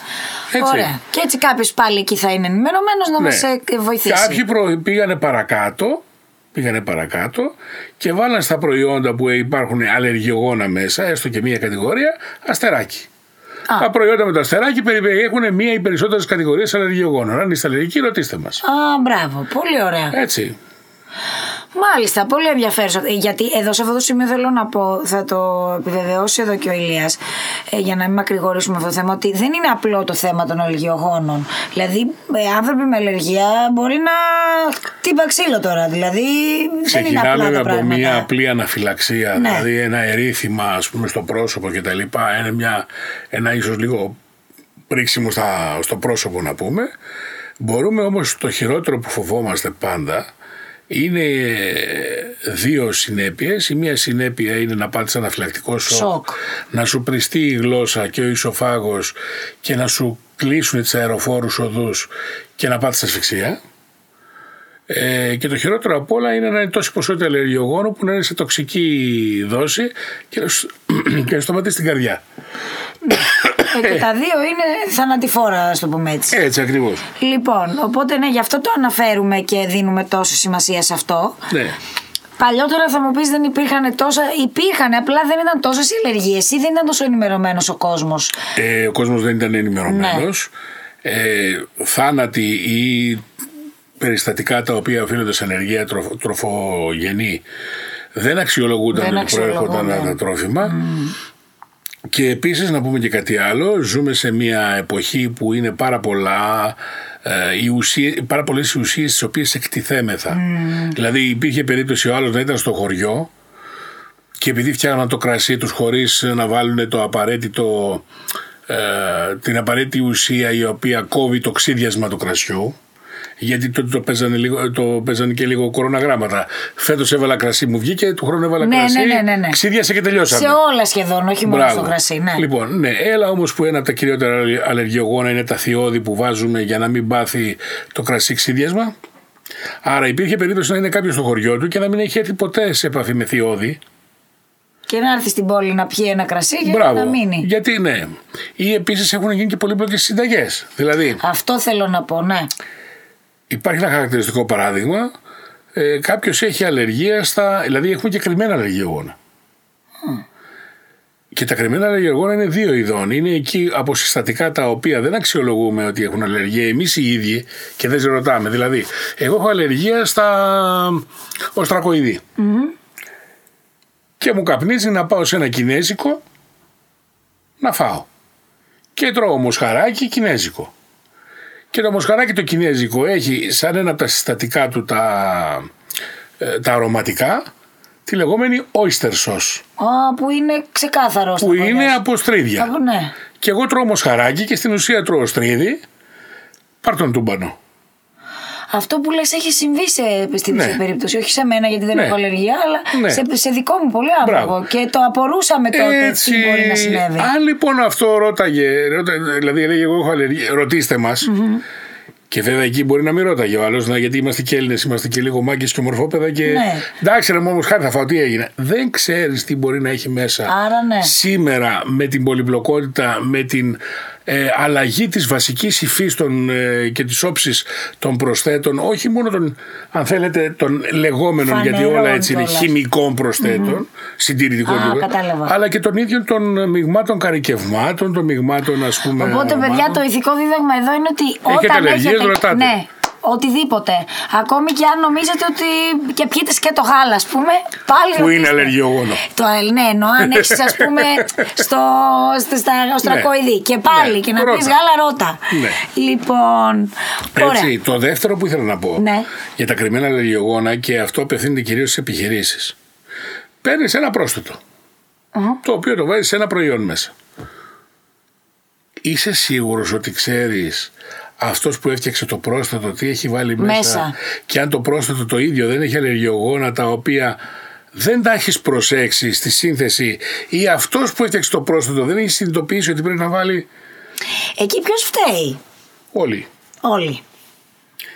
Έτσι. Ωραία. Και έτσι κάποιος πάλι εκεί θα είναι ενημερωμένος να μας ε, βοηθήσει. Ναι. Κάποιοι προ- πήγανε παρακάτω, πήγανε παρακάτω και βάλαν στα προϊόντα που υπάρχουν αλλεργιογόνα μέσα, έστω και μία κατηγορία, αστεράκι. Α. Τα προϊόντα με το αστεράκι περιέχουν μία ή περισσότερες κατηγορίες αλλεργιογόνων. Αν είστε αλλεργικοί, ρωτήστε μας. Α, μπράβο. Πολύ ωραία. Έτσι. Μάλιστα, πολύ ενδιαφέρον. Ε, Γιατί εδώ σε αυτό το σημείο θέλω να πω, θα το επιβεβαιώσει εδώ και ο Ηλίας, ε, για να μην μακρηγορήσουμε αυτό το θέμα, ότι δεν είναι απλό το θέμα των αλλεργιογόνων. Δηλαδή, ε, άνθρωποι με αλλεργία μπορεί να χτύπα ξύλο τώρα. Δηλαδή, δεν είναι απλά Ξεκινάμε τα από πράγματα. μια απλή αναφυλαξία, Ναι. δηλαδή ένα ερήθημα ας πούμε στο πρόσωπο και τα λοιπά, είναι μια, ένα ίσως λίγο πρίξιμο στα, στο πρόσωπο να πούμε. Μπορούμε όμως το χειρότερο που φοβόμαστε πάντα είναι δύο συνέπειες. Η μία συνέπεια είναι να πάθεις αναφυλακτικό σοκ, Σοκ. να σου πριστεί η γλώσσα και ο ισοφάγος και να σου κλείσουν τις αεροφόρους οδούς και να πάθεις ασφυξία. Ε, και το χειρότερο απ' όλα είναι να είναι τόση ποσότητα αλλεργιογόνου που να είναι σε τοξική δόση και να, σου- και να σταματήσει την καρδιά. Ε, και τα δύο είναι θανατηφόρα, ας το πούμε έτσι. Έτσι ακριβώς. Λοιπόν, οπότε ναι, γι' αυτό το αναφέρουμε και δίνουμε τόσο σημασία σε αυτό. Ναι. Παλιότερα θα μου πεις δεν υπήρχαν τόσα. Υπήρχαν, απλά δεν ήταν τόσες οι αλλεργίες ή δεν ήταν τόσο ενημερωμένος ο κόσμος. Ε, ο κόσμος δεν ήταν ενημερωμένος. Ε, θάνατοι ή περιστατικά τα οποία οφείλονται σε ενεργεία τροφ- τροφογενή δεν αξιολογούνταν Δεν ότι προέρχονταν αξιολογούνταν. από τα τρόφιμα. Και επίσης να πούμε και κάτι άλλο, ζούμε σε μια εποχή που είναι πάρα πολλά ε, οι ουσίες, πάρα πολλές οι ουσίες στις οποίες εκτιθέμεθα. Δηλαδή υπήρχε περίπτωση ο άλλος να ήταν στο χωριό και επειδή φτιάχναν το κρασί τους χωρίς να βάλουν το απαραίτητο, ε, την απαραίτητη ουσία η οποία κόβει το ξύδιασμα του κρασιού γιατί τότε το παίζανε, λίγο, το παίζανε και λίγο κοροναγράμματα. Φέτος έβαλα κρασί μου βγήκε, του χρόνου έβαλα Ναι, κρασί, ναι, ναι, ναι, ναι. ξύδιασε και τελειώσαμε. Σε όλα σχεδόν, όχι μόνο Μπράβο. στο κρασί. Ναι. Λοιπόν, ναι, έλα όμως που ένα από τα κυριότερα αλλεργιογόνα είναι τα θειώδη που βάζουμε για να μην πάθει το κρασί ξύδιασμα. Άρα υπήρχε περίπτωση να είναι κάποιος στο χωριό του και να μην έχει έρθει ποτέ σε επαφή με θειώδη. Και να έρθει στην πόλη να πιει ένα κρασί για Μπράβο. να μείνει. Γιατί ναι. Ή επίσης έχουν γίνει και πολύπλοκες συνταγές. Δηλαδή, Αυτό θέλω να πω, ναι. Υπάρχει ένα χαρακτηριστικό παράδειγμα. Ε, Κάποιος έχει αλλεργία στα. Δηλαδή, έχουμε και κρυμμένα αλλεργιογόνα. Και τα κρυμμένα αλλεργιογόνα είναι δύο ειδών. Είναι εκεί από συστατικά τα οποία δεν αξιολογούμε ότι έχουν αλλεργία εμείς οι ίδιοι και δεν σε ρωτάμε. Δηλαδή, εγώ έχω αλλεργία στα οστρακοειδή. Και μου καπνίζει να πάω σε ένα κινέζικο να φάω. Και τρώω μοσχαράκι κινέζικο. Και το μοσχαράκι το κινέζικο έχει σαν ένα από τα συστατικά του τα, ε, τα αρωματικά τη λεγόμενη oyster sauce Α, που είναι ξεκάθαρο. που είναι από στρίδια. Από, ναι. Και εγώ τρώω μοσχαράκι και στην ουσία τρώω στρίδι πάρ τον τούμπανο. Αυτό που λες έχει συμβεί σε, στην Ναι. περίπτωση. Όχι σε μένα γιατί δεν Ναι. έχω αλλεργία, αλλά Ναι. σε, σε δικό μου πολύ Μπράβο. άνθρωπο. Και το απορούσαμε τότε Έτσι, τι μπορεί να συνέβη. αν λοιπόν αυτό ρώταγε, ρώτα- δηλαδή έλεγε εγώ έχω αλλεργία, ρωτήστε μας. Και βέβαια εκεί μπορεί να μην ρώταγε ο άλλος, γιατί είμαστε και Έλληνες, είμαστε και λίγο μάγκες και ομορφόπεδα. Και... Ναι. Εντάξει, ρε μου όμω, χάρη θα φάω, τι έγινε. Δεν ξέρεις τι μπορεί να έχει μέσα Άρα ναι. σήμερα με την πολυπλοκότητα, με την ε, αλλαγή της βασικής υφής των, ε, και της όψης των προσθέτων, όχι μόνο των, αν θέλετε, των λεγόμενων, γιατί Φανερών όλα έτσι είναι, κιόλας. χημικών προσθέτων, συντηρητικών Α, κιόλας, κατάλαβα. αλλά και των ίδιων των μειγμάτων καρικευμάτων, των μειγμάτων ας πούμε Οπότε, παιδιά, αρωμάτων. το ηθικό δίδαγμα εδώ είναι ότι Έχετε όταν αλλεργίες, έχετε. ρωτάτε. Ναι, οτιδήποτε. Ακόμη και αν νομίζετε ότι. και πιείτε σκέτο γάλα, ας πούμε. Πάλι Που είναι ρωτήστε. αλλεργιογόνο. Το, ε, ναι, εννοώ αν έχεις, ας πούμε, στο, στο, στα οστρακοειδή. Και πάλι, Ναι, και να πεις ρώτα. γάλα, ρώτα. Ναι. Λοιπόν. Ωραία. Έτσι, το δεύτερο που ήθελα να πω Ναι. για τα κρυμμένα αλλεργιογόνα και αυτό απευθύνεται κυρίως στις επιχειρήσεις. Παίρνεις ένα πρόσθετο, το οποίο το βάζεις σε ένα προϊόν μέσα. Είσαι σίγουρος ότι ξέρεις αυτός που έφτιαξε το πρόσθετο τι έχει βάλει μέσα, Μέσα. και αν το πρόσθετο το ίδιο δεν έχει αλλεργιογόνα τα οποία δεν τα έχεις προσέξει στη σύνθεση ή αυτός που έφτιαξε το πρόσθετο δεν έχει συνειδητοποιήσει ότι πρέπει να βάλει; Εκεί ποιος φταίει; όλοι. Όλοι.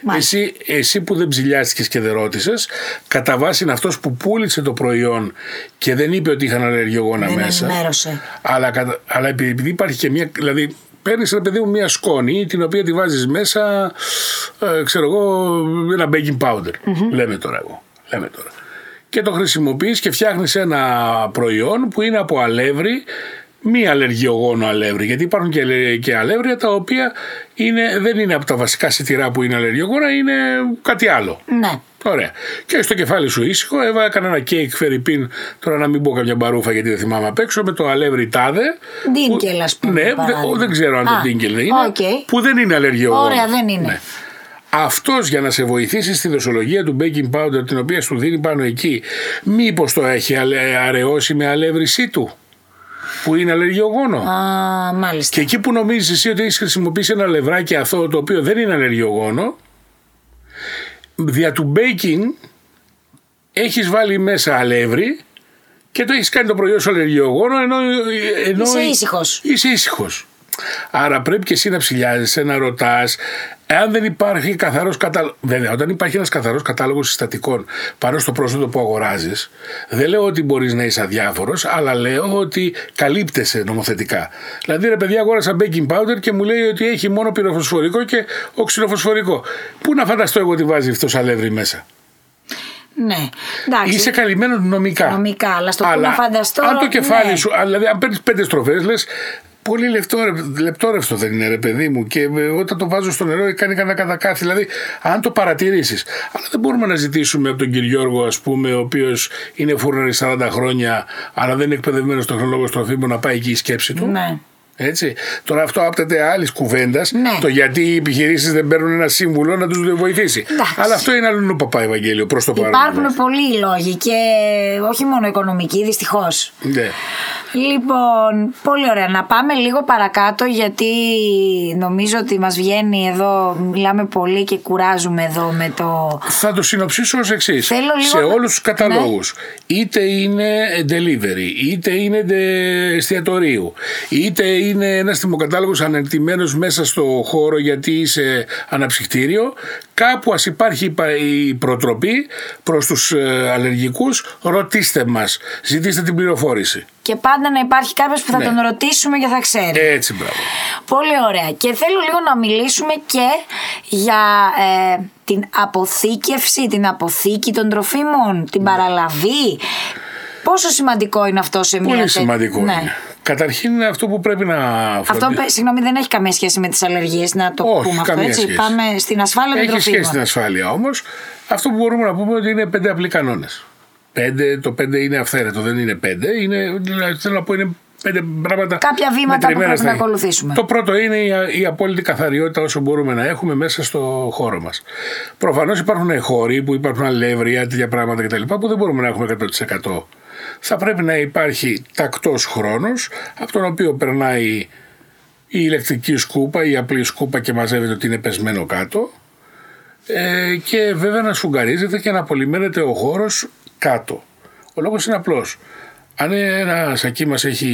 Μάλιστα. Εσύ, εσύ που δεν ψηλιάστηκες και δεν ρώτησες, κατά βάση είναι αυτός που πούλησε το προϊόν και δεν είπε ότι είχαν αλλεργιογόνα Δεν μέσα. ενημέρωσε. Αλλά, κατα- αλλά επειδή επειδή υπάρχει και μια. Δηλαδή, παίρνεις ρε παιδί μου μια σκόνη την οποία τη βάζεις μέσα, ε, ξέρω εγώ, ένα baking powder. Λέμε τώρα εγώ. Λέμε τώρα. Και το χρησιμοποιείς και φτιάχνεις ένα προϊόν που είναι από αλεύρι, μη αλλεργιογόνο αλεύρι. Γιατί υπάρχουν και, αλε- και αλεύρια τα οποία είναι, δεν είναι από τα βασικά σιτηρά που είναι αλλεργιογόνα, είναι κάτι άλλο. Ναι. Ωραία. Και στο κεφάλι σου ήσυχο, έβαλα έκανα ένα κέικ φερρυπίν, τώρα να μην πω καμιά μπαρούφα γιατί δεν θυμάμαι απ' έξω, με το αλεύρι τάδε. Ντίνκελ, που- ας πούμε, Ναι, παράδειγμα. δεν, δεν ξέρω αν το Α, ντίνκελ δεν είναι. οκ. Που δεν είναι αλλεργιογόνο. Ωραία, δεν είναι. Αυτός για να σε βοηθήσει στη δοσολογία του baking powder την οποία σου δίνει πάνω εκεί, μήπως το έχει αλε- αραιώσει με αλεύρι του που είναι αλλεργιογόνο. Α, μάλιστα. Και εκεί που νομίζεις εσύ ότι έχεις χρησιμοποιήσει ένα λευράκι αθώο το οποίο δεν είναι αλλεργιογόνο, δια του baking έχεις βάλει μέσα αλεύρι και το έχεις κάνει το προϊόν σου αλλεργιογόνο ενώ, ενώ Είσαι ήσυχος. Είσαι ήσυχος. Άρα πρέπει και εσύ να ψηλιάζεσαι, να ρωτάς. Εάν δεν υπάρχει καθαρός κατάλογος. Βέβαια, όταν υπάρχει ένας καθαρός κατάλογος συστατικών πάνω στο πρόσωπο που αγοράζεις, δεν λέω ότι μπορείς να είσαι αδιάφορος, αλλά λέω ότι καλύπτεσαι νομοθετικά. Δηλαδή, ρε παιδιά, αγόρασα baking powder και μου λέει ότι έχει μόνο πυροφωσφορικό και οξυνοφωσφορικό. Πού να φανταστώ εγώ ότι βάζει αυτό αλεύρι μέσα; Ναι. Εντάξει. Είσαι καλυμμένος νομικά. Νομικά, αλλά στο που να φανταστώ, Αν το κεφάλι ναι. σου, α, δηλαδή αν παίρνεις πέντε στροφές, λες. Πολύ λεπτόρευ- λεπτόρευστο δεν είναι, ρε παιδί μου. Και ε, όταν το βάζω στο νερό, κάνει κανένα κατακάθι. Δηλαδή, αν το παρατηρήσεις. Αλλά δεν μπορούμε να ζητήσουμε από τον κύριο Γιώργο, ας πούμε, ο οποίος είναι φούρναρης 40 χρόνια, αλλά δεν είναι εκπαιδευμένος στο χρονολόγο τροφίμων, να πάει εκεί η σκέψη του. Ναι. Έτσι. Τώρα αυτό άπτεται άλλης κουβέντας. Ναι. Το γιατί οι επιχειρήσεις δεν παίρνουν ένα σύμβουλο να τους βοηθήσει. Εντάξει. Αλλά αυτό είναι αλλού παπά Ευαγγέλιο προς το παρόν. Υπάρχουν πολλοί λόγοι και όχι μόνο οικονομικοί, δυστυχώς. Ναι. Λοιπόν, πολύ ωραία. Να πάμε λίγο παρακάτω γιατί νομίζω ότι μας βγαίνει εδώ, μιλάμε πολύ και κουράζουμε εδώ με το... Θα το συνοψίσω ως εξής. Θέλω λίγο Σε να- Ναι. όλους τους καταλόγους. Είτε είναι delivery, είτε είναι de- εστιατορίου, είτε είναι ένας θυμοκατάλογος αναρτημένος μέσα στο χώρο γιατί είσαι αναψυκτήριο, κάπου ας υπάρχει η πα- η προτροπή προς τους ε, αλλεργικούς, ρωτήστε μας, ζητήστε την πληροφόρηση. Και πάντα να υπάρχει κάποιος που θα Ναι. τον ρωτήσουμε και θα ξέρει. Έτσι, μπράβο. Πολύ ωραία. Και θέλω λίγο να μιλήσουμε και για ε, την αποθήκευση, την αποθήκη των τροφίμων, την παραλαβή. Πόσο σημαντικό είναι αυτό σε μια Πολύ τέτοια- σημαντικό Ναι. είναι. Καταρχήν είναι αυτό που πρέπει να Αυτό, φροντίσουμε. πε- συγγνώμη, δεν έχει καμία σχέση με τις αλλεργίες, να το Όχι, πούμε αυτό καμία έτσι. σχέση. Πάμε στην ασφάλεια των Έχει σχέση τροφίμων. στην ασφάλεια όμως. Αυτό που μπορούμε να πούμε ότι είναι πέντε απλοί κανόνες. Πέντε, το πέντε είναι αυθαίρετο, δεν είναι πέντε. Είναι, δηλαδή, θέλω να πω είναι πέντε πράγματα. Κάποια βήματα που μετρημένα πρέπει στα- να ακολουθήσουμε. Το πρώτο είναι η, η απόλυτη καθαριότητα όσο μπορούμε να έχουμε μέσα στο χώρο μας. Προφανώς υπάρχουν χώροι που υπάρχουν αλεύρια, τέτοια πράγματα κτλ. που δεν μπορούμε να έχουμε 100%. Θα πρέπει να υπάρχει τακτός χρόνος από τον οποίο περνάει η ηλεκτρική σκούπα, η απλή σκούπα και μαζεύεται ότι είναι πεσμένο κάτω. ε, και βέβαια να σφουγγαρίζεται και να απολυμμένεται ο χώρος κάτω. Ο λόγος είναι απλός. Αν ένα σακί μας έχει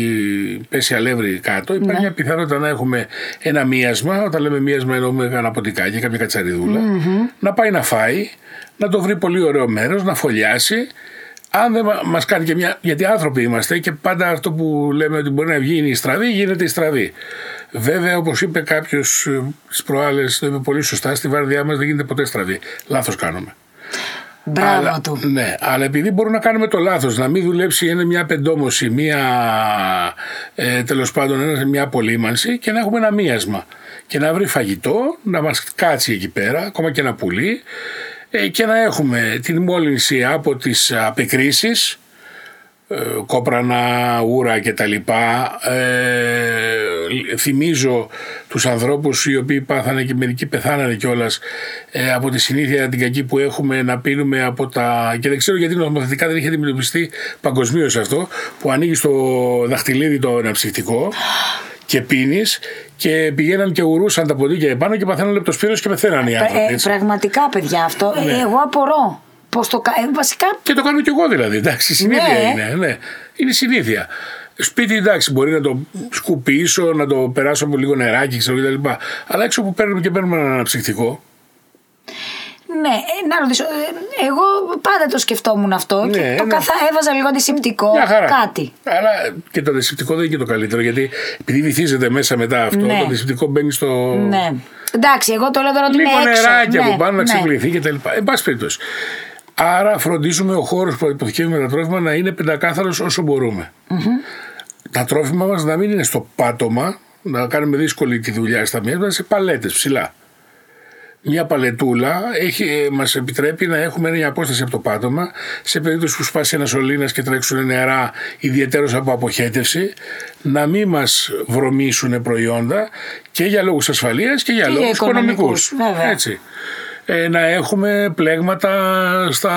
πέσει αλεύρι κάτω, υπάρχει Ναι. μια πιθανότητα να έχουμε ένα μίασμα. Όταν λέμε μίασμα, εννοούμε ένα ποτικάκι, κάποια κατσαριδούλα, Να πάει να φάει, να το βρει πολύ ωραίο μέρος, να φωλιάσει. Αν δεν μα- μας κάνει και μια. Γιατί άνθρωποι είμαστε και πάντα αυτό που λέμε ότι μπορεί να βγει η στραβή, γίνεται η στραβή. Βέβαια, όπως είπε κάποιος τι προάλλες, το είπε πολύ σωστά, στη βάρδιά μας δεν γίνεται ποτέ στραβή. Λάθος κάνουμε. Μπράβο Αλλά- του. Ναι, αλλά επειδή μπορούμε να κάνουμε το λάθος, να μην δουλέψει είναι μια πεντόμωση, μια ε, τέλος πάντων ένας- μια απολύμανση και να έχουμε ένα μίασμα. Και να βρει φαγητό, να μας κάτσει εκεί πέρα, ακόμα και ένα πουλί, ε, και να έχουμε την μόλυνση από τις απεκρίσεις, ε, κόπρανα, ούρα και τα λοιπά. Ε, θυμίζω τους ανθρώπους οι οποίοι πάθανε και μερικοί πεθάνανε κιόλας ε, από τη συνήθεια την κακή που έχουμε να πίνουμε από τα... και δεν ξέρω γιατί νομοθετικά δεν είχε αντιμετωπιστεί παγκοσμίως αυτό που ανοίγεις το δαχτυλίδι το αναψυκτικό και πίνεις και πηγαίναν και ουρούσαν τα ποδήλια επάνω και παθαίνουν λεπτοσπύρωση και πεθαίναν οι άνθρωποι. Ε, έτσι. πραγματικά, παιδιά, αυτό. Ναι. Ε, εγώ απορώ. Πώς το κα- ε, βασικά. Και το κάνω κι εγώ δηλαδή. Εντάξει, συνήθεια Ναι. είναι. Ναι. Είναι συνήθεια. Σπίτι εντάξει, μπορεί να το σκουπίσω, να το περάσω από λίγο νεράκι, ξέρω κτλ. Αλλά έξω που παίρνουμε και παίρνουμε ένα αναψυκτικό. Ναι, ε, να ρωτήσω. ε, εγώ πάντα το σκεφτόμουν αυτό. Ναι, και το ναι. καθά έβαζα λίγο αντισηπτικό. Μια χαρά. Κάτι. Αλλά και το αντισηπτικό δεν είναι και το καλύτερο γιατί επειδή βυθίζεται μέσα μετά αυτό, Ναι. το αντισηπτικό μπαίνει στο. Ναι. Εντάξει, εγώ το λέω τώρα ότι Λίγο είναι έξω. νεράκι ναι, από πάνω να ναι. ξεπληθεί κτλ. Εν πάση περιπτώσει. Άρα φροντίζουμε ο χώρος που αποθηκεύουμε τα τρόφιμα να είναι πεντακάθαρος όσο μπορούμε. Τα τρόφιμα μας να μην είναι στο πάτωμα, να κάνουμε δύσκολη τη δουλειά στα μία, να είναι σε παλέτες ψηλά. Μια παλετούλα έχει, ε, μας επιτρέπει να έχουμε μια απόσταση από το πάτωμα σε περίπτωση που σπάσει ένας σωλήνας και τρέξουν νερά ιδιαίτερως από αποχέτευση να μην μας βρωμίσουν προϊόντα και για λόγους ασφαλείας και για Και για λόγους οικονομικούς, οικονομικούς. βέβαια. Έτσι. Ε, να έχουμε πλέγματα στα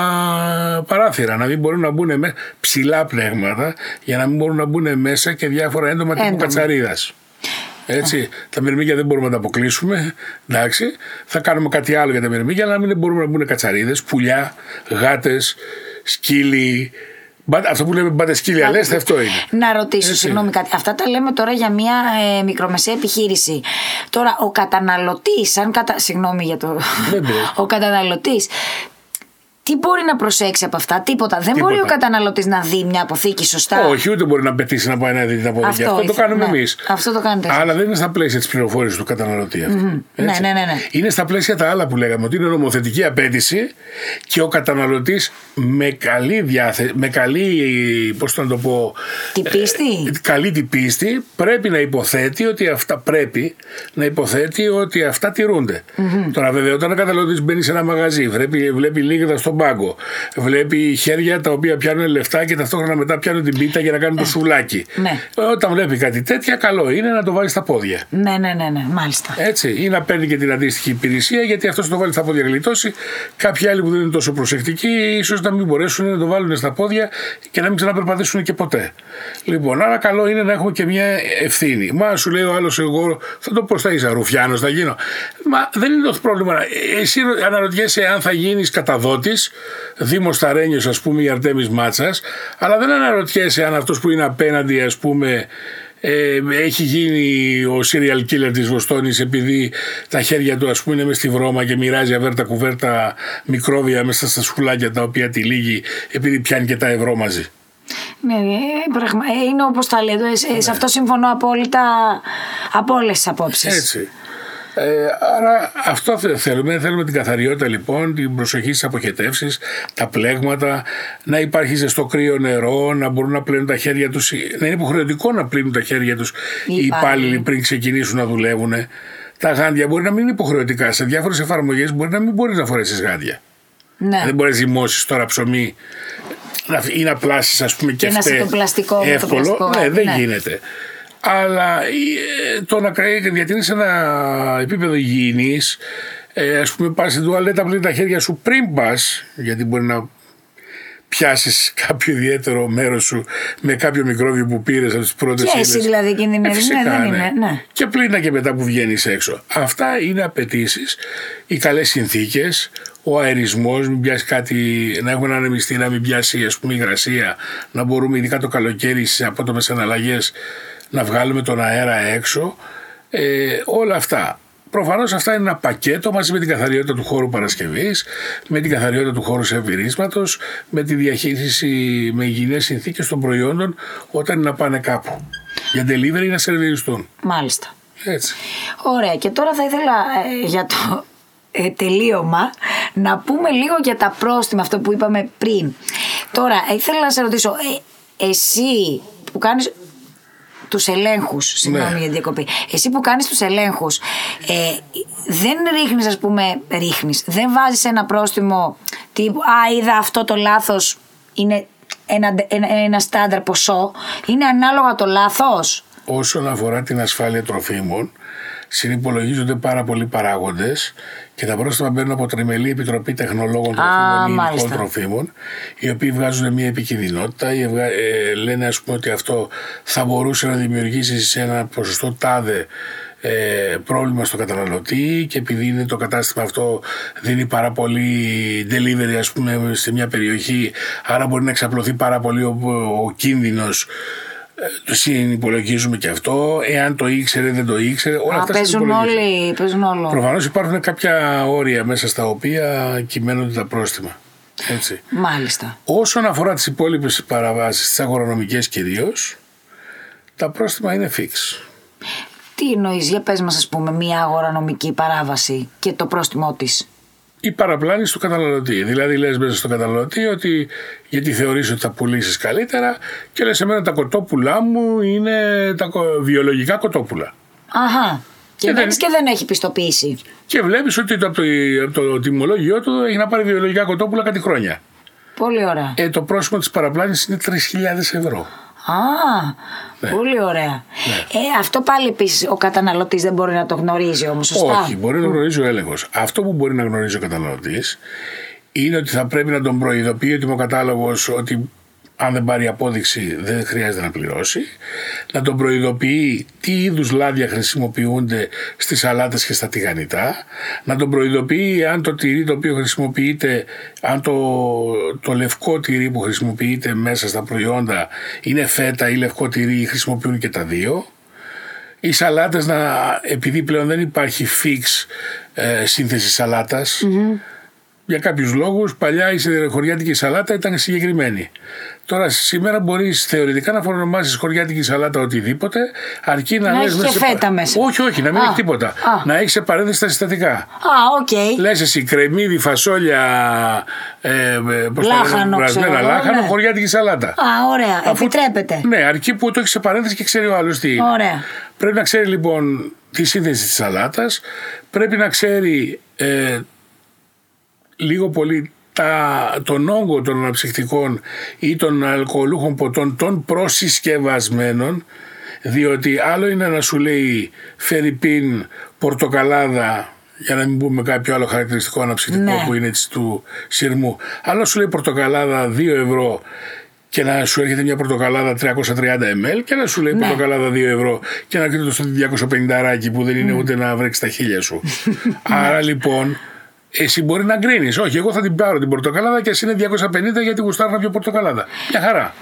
παράθυρα, να μην μπορούν να μπουν με, ψηλά πλέγματα για να μην μπορούν να μπουν μέσα και διάφορα έντομα τύπου Έντομα. κατσαρίδας. Έτσι. Τα μυρμήγκια δεν μπορούμε να τα αποκλείσουμε. Εντάξει. Θα κάνουμε κάτι άλλο για τα μυρμήγκια, αλλά να μην μπορούμε να μπουν κατσαρίδες, πουλιά, γάτες, σκύλοι. Μπα- Αυτό που λέμε μπάτε σκύλια, λε, αυτό είναι. Να ρωτήσω, Έτσι. συγγνώμη κάτι. Αυτά τα λέμε τώρα για μια ε, μικρομεσαία επιχείρηση. Τώρα, ο καταναλωτής, αν κατα... Συγγνώμη για το. Δεν πειράζει. ο καταναλωτής. Τι μπορεί να προσέξει από αυτά, τίποτα. Δεν Τίποτα. μπορεί ο καταναλωτής να δει μια αποθήκη σωστά. Όχι, ούτε μπορεί να πετήσει να πάει να δει την αποδοχή. Αυτό Αυτό, το ήθελα, κάνουμε ναι. εμείς. Αυτό το κάνετε εσείς. Αλλά δεν είναι στα πλαίσια της πληροφόρησης του καταναλωτή αυτό. Ναι, Έτσι. ναι, ναι, ναι. Είναι στα πλαίσια τα άλλα που λέγαμε, ότι είναι νομοθετική απέτηση και ο καταναλωτής με καλή διάθεση, με καλή, πώς το να το πω, Την πίστη. ε, καλή την πίστη, πρέπει να υποθέτει ότι αυτά πρέπει να υποθέτει ότι αυτά τηρούνται. Τώρα, βέβαια, όταν ο καταναλωτής μπαίνει σε ένα μαγαζί, βλέπει, βλέπει λίγα στον πάγκο, βλέπει χέρια τα οποία πιάνουν λεφτά και ταυτόχρονα μετά πιάνουν την πίτα για να κάνουν το σουβλάκι. Ναι. Όταν βλέπει κάτι τέτοια, καλό είναι να το βάλεις στα πόδια. Ναι, ναι, ναι, ναι, μάλιστα. Έτσι, ή να παίρνει και την αντίστοιχη υπηρεσία, γιατί αυτός το βάλει στα πόδια γλιτώσει. Κάποιοι άλλοι που δεν είναι τόσο προσεκτικοί, ίσως να μην μπορέσουν να το βάλουν στα πόδια και να μην ξαναπερπατήσουν και ποτέ. Λοιπόν, άρα καλό είναι να έχουμε και μια ευθύνη. Μα σου λέει ο άλλος, εγώ θα το πω, θα είσαι ρουφιάνος, θα γίνω. Μα δεν είναι το πρόβλημα. Εσύ αναρωτιέσαι αν θα γίνεις καταδότης, Δήμος Ταρένιος, ας πούμε, ή Αρτέμις Μάτσας, αλλά δεν αναρωτιέσαι αν αυτός που είναι απέναντι, ας πούμε, ε, έχει γίνει ο serial killer της Βοστόνης επειδή τα χέρια του ας πούμε είναι μες στη βρώμα και μοιράζει αβέρτα κουβέρτα μικρόβια μέσα στα σκουλάκια τα οποία τη λύγει επειδή πιάνει και τα ευρώ μαζί. Ναι, ε, πραγμα... ε, είναι όπως τα λέτε. Ε, Σε αυτό συμφωνώ απόλυτα από όλες τις απόψεις. Έτσι. Ε, άρα αυτό θε- θέλουμε. Θέλουμε την καθαριότητα λοιπόν, την προσοχή στις αποχετεύσεις, τα πλέγματα, να υπάρχει ζεστό κρύο νερό, να μπορούν να πλένουν τα χέρια τους, να είναι υποχρεωτικό να πλύνουν τα χέρια τους Οι οι υπάλληλοι. υπάλληλοι πριν ξεκινήσουν να δουλεύουν. Τα γάντια μπορεί να μην είναι υποχρεωτικά. Σε διάφορες εφαρμογές μπορεί να μην μπορείς να φορέσεις γάντια. Ναι. Δεν μπορείς να ζυμώσεις τώρα ψωμί να- ή να πλάσεις, ας πούμε, και, Και να σε φταί το πλαστικό με το εύκολο. πλαστικό ναι, γάντι, δεν ναι. γίνεται. Αλλά ε, το να διατηρήσει ένα επίπεδο υγιεινής, ε, ας πούμε, πας στην τουαλέτα πλύνει τα χέρια σου πριν πας, γιατί μπορεί να πιάσεις κάποιο ιδιαίτερο μέρος σου με κάποιο μικρόβιο που πήρες από τις πρώτες Και εσύ δηλαδή κινδυνεύει. Ε, φυσικά, ναι, δεν ναι. είναι. Ναι. Και πλήνα και μετά που βγαίνεις έξω. Αυτά είναι απαιτήσεις, οι καλές συνθήκες, ο αερισμός, μην πιάσεις κάτι, να έχουμε ένα ανεμιστή, να μην πιάσει ας πούμε, υγρασία, να μπορούμε ειδικά το καλοκαίρι στις απότομες αναλλαγέ να βγάλουμε τον αέρα έξω. Ε, όλα αυτά. Προφανώς αυτά είναι ένα πακέτο μαζί με την καθαριότητα του χώρου Παρασκευής, με την καθαριότητα του χώρου σερβιρίσματο, με τη διαχείριση με υγιεινές συνθήκες των προϊόντων όταν είναι να πάνε κάπου. Για delivery ή να σερβιριστούν. Μάλιστα. Έτσι. Ωραία. Και τώρα θα ήθελα ε, για το ε, τελείωμα να πούμε λίγο για τα πρόστιμα, αυτό που είπαμε πριν. Τώρα, ε, ήθελα να σε ρωτήσω, ε, εσύ που κάνεις τους ελέγχους, συγγνώμη Ναι. για την διακοπή, εσύ που κάνεις τους ελέγχους, ε, δεν ρίχνεις ας πούμε, ρίχνεις, δεν βάζεις ένα πρόστιμο τύπου, α είδα αυτό το λάθος, είναι ένα, ένα, ένα στάνταρ ποσό, είναι ανάλογα το λάθος. Όσον αφορά την ασφάλεια τροφίμων, συνυπολογίζονται πάρα πολλοί παράγοντες και τα πρόστιμα μπαίνουν από τριμελή επιτροπή τεχνολόγων τροφίμων ή ειδικών μάλιστα. τροφίμων, οι οποίοι βγάζουν μια επικινδυνότητα ή ευγα- ε, λένε ας πούμε ότι αυτό θα μπορούσε να δημιουργήσει σε ένα ποσοστό τάδε ε, πρόβλημα στο καταναλωτή και επειδή είναι το κατάστημα αυτό δίνει πάρα πολύ delivery ας πούμε σε μια περιοχή άρα μπορεί να εξαπλωθεί πάρα πολύ ο, ο κίνδυνος το συνυπολογίζουμε και αυτό. Εάν το ήξερε, δεν το ήξερε. Όλα Α, αυτά παίζουν συνυπολογίζουν. όλοι, παίζουν όλο. Προφανώς υπάρχουν κάποια όρια μέσα στα οποία κυμαίνονται τα πρόστιμα. Έτσι. Μάλιστα. Όσον αφορά τις υπόλοιπες παραβάσεις, τις αγορονομικέ κυρίως, τα πρόστιμα είναι fix. Τι εννοείς, για πες μας, ας πούμε, μία αγορανομική παράβαση και το πρόστιμό της. Η παραπλάνηση του καταναλωτή. Δηλαδή, λες μέσα στον καταναλωτή ότι γιατί θεωρείς ότι θα πουλήσεις καλύτερα και λες: Εμένα τα κοτόπουλά μου είναι τα κο- βιολογικά κοτόπουλα. Αχά. Και, Και δεν... δεν- και δεν έχει πιστοποίηση. Και βλέπεις ότι από το, από το τιμολόγιο του έχει να πάρει βιολογικά κοτόπουλα κάτι χρόνια. Πολύ ωραία. Ε, το πρόσημο της παραπλάνηση είναι 3.000 ευρώ. Α, πολύ ωραία. Ε, αυτό πάλι επίσης ο καταναλωτής δεν μπορεί να το γνωρίζει όμως, σωστά; Όχι, μπορεί να γνωρίζει ο έλεγχος. Αυτό που μπορεί να γνωρίζει ο καταναλωτής είναι ότι θα πρέπει να τον προειδοποιεί ότι είμαι ο κατάλογο ότι αν δεν πάρει απόδειξη δεν χρειάζεται να πληρώσει. Να τον προειδοποιεί τι είδους λάδια χρησιμοποιούνται στις σαλάτες και στα τηγανιτά. Να τον προειδοποιεί αν το τυρί το οποίο χρησιμοποιείται, αν το, το λευκό τυρί που χρησιμοποιείται μέσα στα προϊόντα είναι φέτα ή λευκό τυρί ή χρησιμοποιούν και τα δύο οι σαλάτες να, επειδή πλέον δεν υπάρχει fix ε, σύνθεση σαλάτας, για κάποιους λόγους παλιά η χωριάτικη σαλάτα ήταν συγκεκριμένη. Τώρα σήμερα μπορείς θεωρητικά να φορονομάσεις χωριάτικη σαλάτα οτιδήποτε αρκεί να, Να λες έχεις μέσα και σε πα- φέτα μέσα. Όχι, όχι, να μην Α, έχει τίποτα. α. Να έχεις σε παρένθεση τα συστατικά. Α, οκ. Λες εσύ κρεμμύδι, φασόλια, ε, ε, πώς τα λένε, Λάχανο, βρασμένα ξέρω εγώ, λάχανο, ναι. χωριάτικη σαλάτα. Α, ωραία. Αφού- Επιτρέπεται. Ναι, αρκεί που το έχεις σε παρένθεση και ξέρει ο άλλος τι είναι. Ωραία. Πρέπει να ξέρει λοιπόν τη σύνθεση της σαλάτας, πρέπει να ξέρει ε, λίγο πολύ τα, τον όγκο των αναψυκτικών ή των αλκοολούχων ποτών των προσυσκευασμένων διότι άλλο είναι να σου λέει φερρυπίν, πορτοκαλάδα για να μην πούμε κάποιο άλλο χαρακτηριστικό αναψυκτικό Ναι. που είναι της του σειρμού. Άλλο σου λέει πορτοκαλάδα 2 ευρώ και να σου έρχεται μια πορτοκαλάδα 330 ml και να σου λέει Ναι. πορτοκαλάδα 2 ευρώ και να κρίνει στο 250 ράκι που δεν είναι ούτε να βρέξει τα χίλια σου. Άρα λοιπόν εσύ μπορεί να γκρίνεις. Όχι, εγώ θα την πάρω την πορτοκαλάδα και εσύ είναι 250 γιατί γουστάρω να πιω πορτοκαλάδα. Μια χαρά.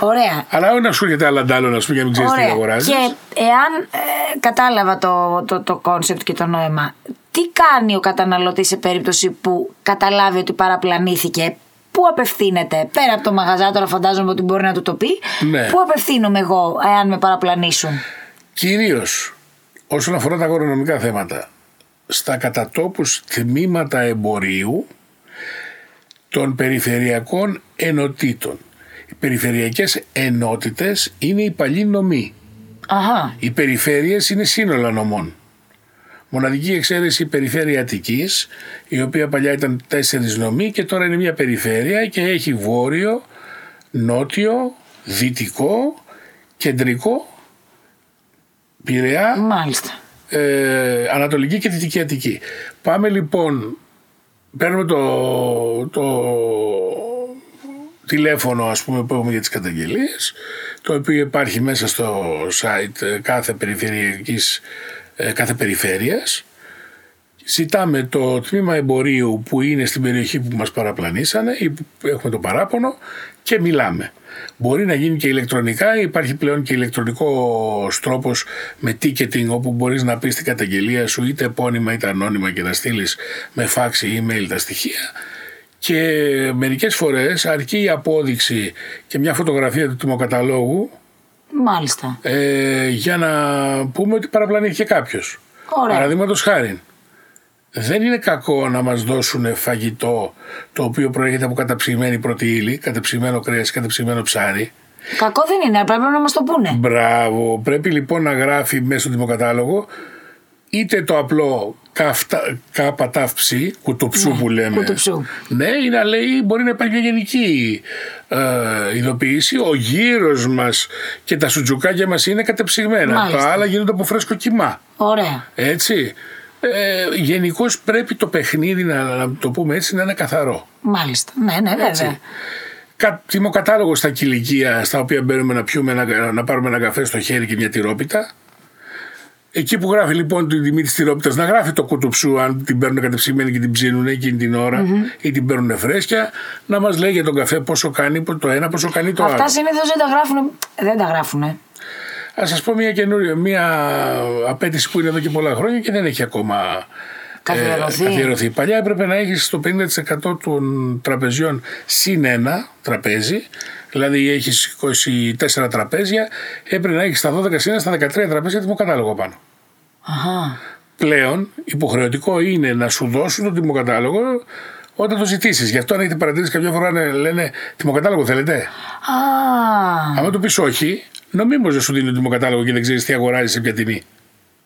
Ωραία. Αλλά όχι να σου έρχεται άλλα αντάλλων, ας πούμε, για να μην ξέρεις τι Ωραία. αγοράζεις. Και εάν ε, κατάλαβα το, το, το concept και το νόημα, τι κάνει ο καταναλωτής σε περίπτωση που καταλάβει ότι παραπλανήθηκε, πού απευθύνεται, πέρα από το μαγαζά, τώρα φαντάζομαι ότι μπορεί να του το πει, Ναι. πού απευθύνομαι εγώ εάν με παραπλανήσουν; Κυρίως όσον αφορά τα αγρονομικά θέματα, στα κατατόπους τμήματα εμπορίου των περιφερειακών ενωτήτων. Οι περιφερειακές ενότητες είναι οι παλιοί νομοί. Αχα. Οι περιφέρειες είναι σύνολα νομών. Μοναδική εξαίρεση η περιφέρεια Αττικής, η οποία παλιά ήταν τέσσερις νομοί και τώρα είναι μια περιφέρεια και έχει βόρειο, νότιο, δυτικό, κεντρικό, Πειραιά, Μάλιστα. Ε, Ανατολική και Δυτική Αττική. Πάμε λοιπόν, παίρνουμε το, το, τηλέφωνο ας πούμε που έχουμε για τις καταγγελίες το οποίο υπάρχει μέσα στο site ε, κάθε περιφερειακής ε, κάθε περιφέρειας ζητάμε το τμήμα εμπορίου που είναι στην περιοχή που μας παραπλανήσανε ή που έχουμε το παράπονο και μιλάμε. Μπορεί να γίνει και ηλεκτρονικά, υπάρχει πλέον και ηλεκτρονικό τρόπο με ticketing όπου μπορείς να πεις την καταγγελία σου είτε επώνυμα είτε ανώνυμα και να στείλεις με fax ή email τα στοιχεία και μερικές φορές αρκεί η απόδειξη και μια φωτογραφία του τιμοκαταλόγου Μάλιστα. ε, για να πούμε ότι παραπλανήθηκε κάποιος. Ωραία. Παραδείγματος χάρη, δεν είναι κακό να μας δώσουν φαγητό το οποίο προέρχεται από καταψυγμένη πρώτη ύλη, καταψυγμένο κρέας, καταψυγμένο ψάρι. Κακό δεν είναι, πρέπει να μας το πούνε. Μπράβο. Πρέπει λοιπόν να γράφει μέσα στο τιμοκατάλογο είτε το απλό καφτα- καπαταύψη, κουτοψού που λέμε. κουτοψού. Ναι, ή να λέει μπορεί να υπάρχει μια γενική ε, ειδοποίηση. Ο γύρος μας και τα σουτζουκάκια μας είναι κατεψυγμένα. Μάλιστα. Τα άλλα γίνονται από φρέσκο κοιμά. Ωραία. Έτσι. Ε, Γενικώς πρέπει το παιχνίδι, να, να το πούμε έτσι, να είναι καθαρό. Μάλιστα. Ναι, ναι, βέβαια. Κα, τιμοκατάλογο στα κηλικία στα οποία μπαίνουμε να, πιούμε, ένα- να πάρουμε ένα καφέ στο χέρι και μια τυρόπιτα. Εκεί που γράφει λοιπόν την τιμή της τυρόπιτας, να γράφει το κουτουψού, αν την παίρνουν κατεψυγμένη και την ψήνουν εκείνη την ωρα ή την παίρνουν φρέσκια, να μας λέει για τον καφέ πόσο κάνει το ένα, πόσο κάνει το Αυτά άλλο. συνήθως δεν τα γράφουν. Δεν τα γράφουν. Α σας πω μια καινούρια, μια απέτηση που είναι εδώ και πολλά χρόνια και δεν έχει ακόμα Καθιερωθεί. ε, καθιερωθεί. Παλιά έπρεπε να έχεις το 50% των τραπεζιών συν ένα τραπέζι. Δηλαδή έχεις 24 τραπέζια, έπρεπε να έχεις στα 12 συν ένα, στα 13 τραπέζια τιμοκατάλογο πάνω. Αχα. Πλέον υποχρεωτικό είναι να σου δώσουν το τιμοκατάλογο όταν το ζητήσεις. Γι' αυτό αν έχετε παρατηρήσει κάποια φορά να λένε τιμοκατάλογο θέλετε; Α, Άμα το πεις όχι, νομίμως δεν σου δίνει το τιμοκατάλογο και δεν ξέρεις τι αγοράζεις σε ποια τιμή.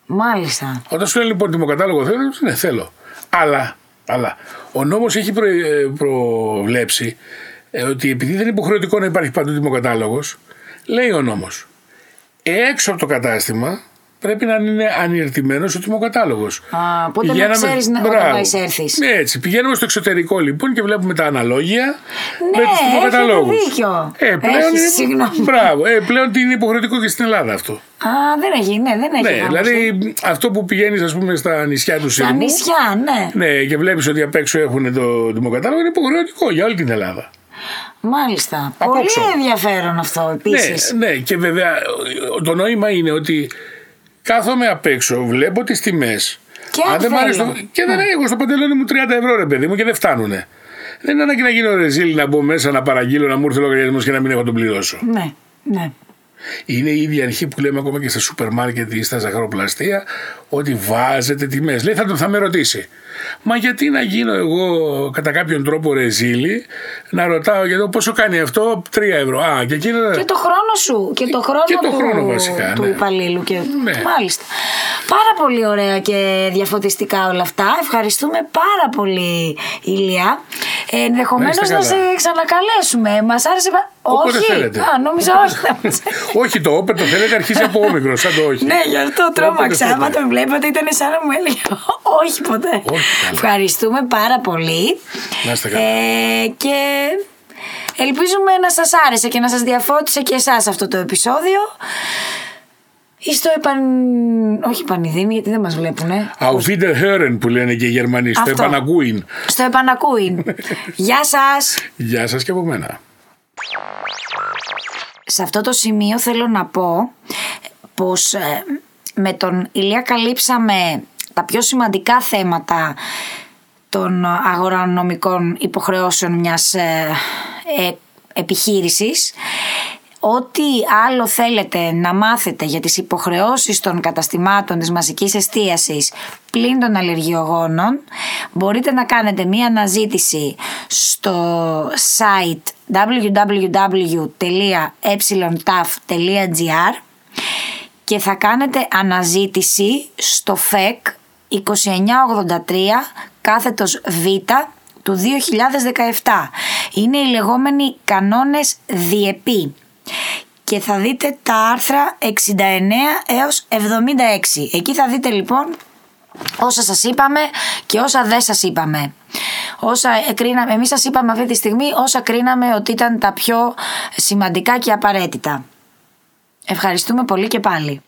μάλιστα. Όταν σου λένε λοιπόν τιμοκατάλογο θέλω, ναι θέλω. Αλλά, αλλά ο νόμος έχει προ, ε, προβλέψει ε, ότι επειδή δεν είναι υποχρεωτικό να υπάρχει παντού τιμοκατάλογος, λέει ο νόμος, έξω από το κατάστημα πρέπει να είναι ανιερτημένος ο τιμοκατάλογος. Α, οπότε να Πηγαίναμε- ξέρεις να- όταν Μπράβο. θα εισέρθεις. Ναι, έτσι. Πηγαίνουμε στο εξωτερικό λοιπόν και βλέπουμε τα αναλόγια Ναι, με τους έχετε τιμοκαταλόγους. δίκιο. Ε, πλέον, Έχεις, είναι, συγγνώμη. μπράβο, ε, πλέον είναι υποχρεωτικό και στην Ελλάδα αυτό. Α, δεν έχει, ναι, δεν έχει. Ναι, εφαρμοστεί. δηλαδή αυτό που πηγαίνεις, ας πούμε, στα νησιά του Στα Σύρμου. νησιά, ναι. Ναι, και βλέπεις ότι απ' έξω έχουν το δημοκατάλογο, είναι υποχρεωτικό για όλη την Ελλάδα. Μάλιστα. Από Πολύ όψο. ενδιαφέρον αυτό επίσης. Ναι, ναι, και βέβαια το νόημα είναι ότι κάθομαι απ' έξω, βλέπω τις τιμές. Και αν δεν μ' αρέσει θέλω. το- Και δεν έχω στο παντελόνι μου 30 ευρώ, ρε παιδί μου, και δεν φτάνουνε. Δεν είναι ανάγκη να γίνω ρεζίλ, να μπω μέσα, να παραγγείλω, να μου έρθει ο λογαριασμός και να μην έχω τον πληρώσω. Ναι, ναι. Είναι η ίδια αρχή που λέμε ακόμα και στα σούπερ μάρκετ ή στα ζαχαροπλαστεία ότι βάζετε τιμές. Λέει θα, το- θα με ρωτήσει. Μα γιατί να γίνω εγώ κατά κάποιον τρόπο ρεζίλη να ρωτάω για το πόσο κάνει αυτό 3 ευρώ. Α, και εκείνο... Και το χρόνο σου και το χρόνο, Και το του, χρόνο βασικά, του ναι. υπαλλήλου. Και... Ναι. Μάλιστα. Πάρα πολύ ωραία και διαφωτιστικά όλα αυτά. Ευχαριστούμε πάρα πολύ, Ηλία. Ε, Ενδεχομένως Να είστε να καλά. σε ξανακαλέσουμε. Μας άρεσε. Πα- Όποτε όχι. θέλετε. Α, νόμιζα όχι. θα μας- όχι το όπερ το θέλετε αρχίζει από όμικρο, σαν το όχι. ναι, γι' αυτό τρόμαξα. θέλετε. Άμα τον βλέπατε, ήταν σαν να μου έλεγε όχι ποτέ. Όχι, καλά. Ευχαριστούμε πάρα πολύ. Να είστε καλά. Ε, και ελπίζουμε να σας άρεσε και να σας διαφώτισε και εσάς αυτό το επεισόδιο. Ή στο επαν... Όχι επανειδήμι, γιατί δεν μας βλέπουνε. Auf Wiederhören που λένε και οι Γερμανοί, στο Αυτό. επανακούιν. Στο επανακούιν. Γεια σας! Γεια σας και από μένα. Σε αυτό το σημείο θέλω να πω πως ε, με τον Ηλία καλύψαμε τα πιο σημαντικά θέματα των αγορανομικών υποχρεώσεων μιας ε, ε, επιχείρησης. Ό,τι άλλο θέλετε να μάθετε για τις υποχρεώσεις των καταστημάτων της μαζικής εστίασης πλην των αλλεργιογόνων μπορείτε να κάνετε μία αναζήτηση στο site www.epsilon.taf.gr και θα κάνετε αναζήτηση στο FEC 2983 κάθετος Β του 2017. Είναι οι λεγόμενοι κανόνες διεπή και θα δείτε τα άρθρα 69 έως 76. Εκεί θα δείτε λοιπόν όσα σας είπαμε και όσα δεν σας είπαμε. όσα κρίναμε, εμείς σας είπαμε αυτή τη στιγμή όσα κρίναμε ότι ήταν τα πιο σημαντικά και απαραίτητα. Ευχαριστούμε πολύ και πάλι.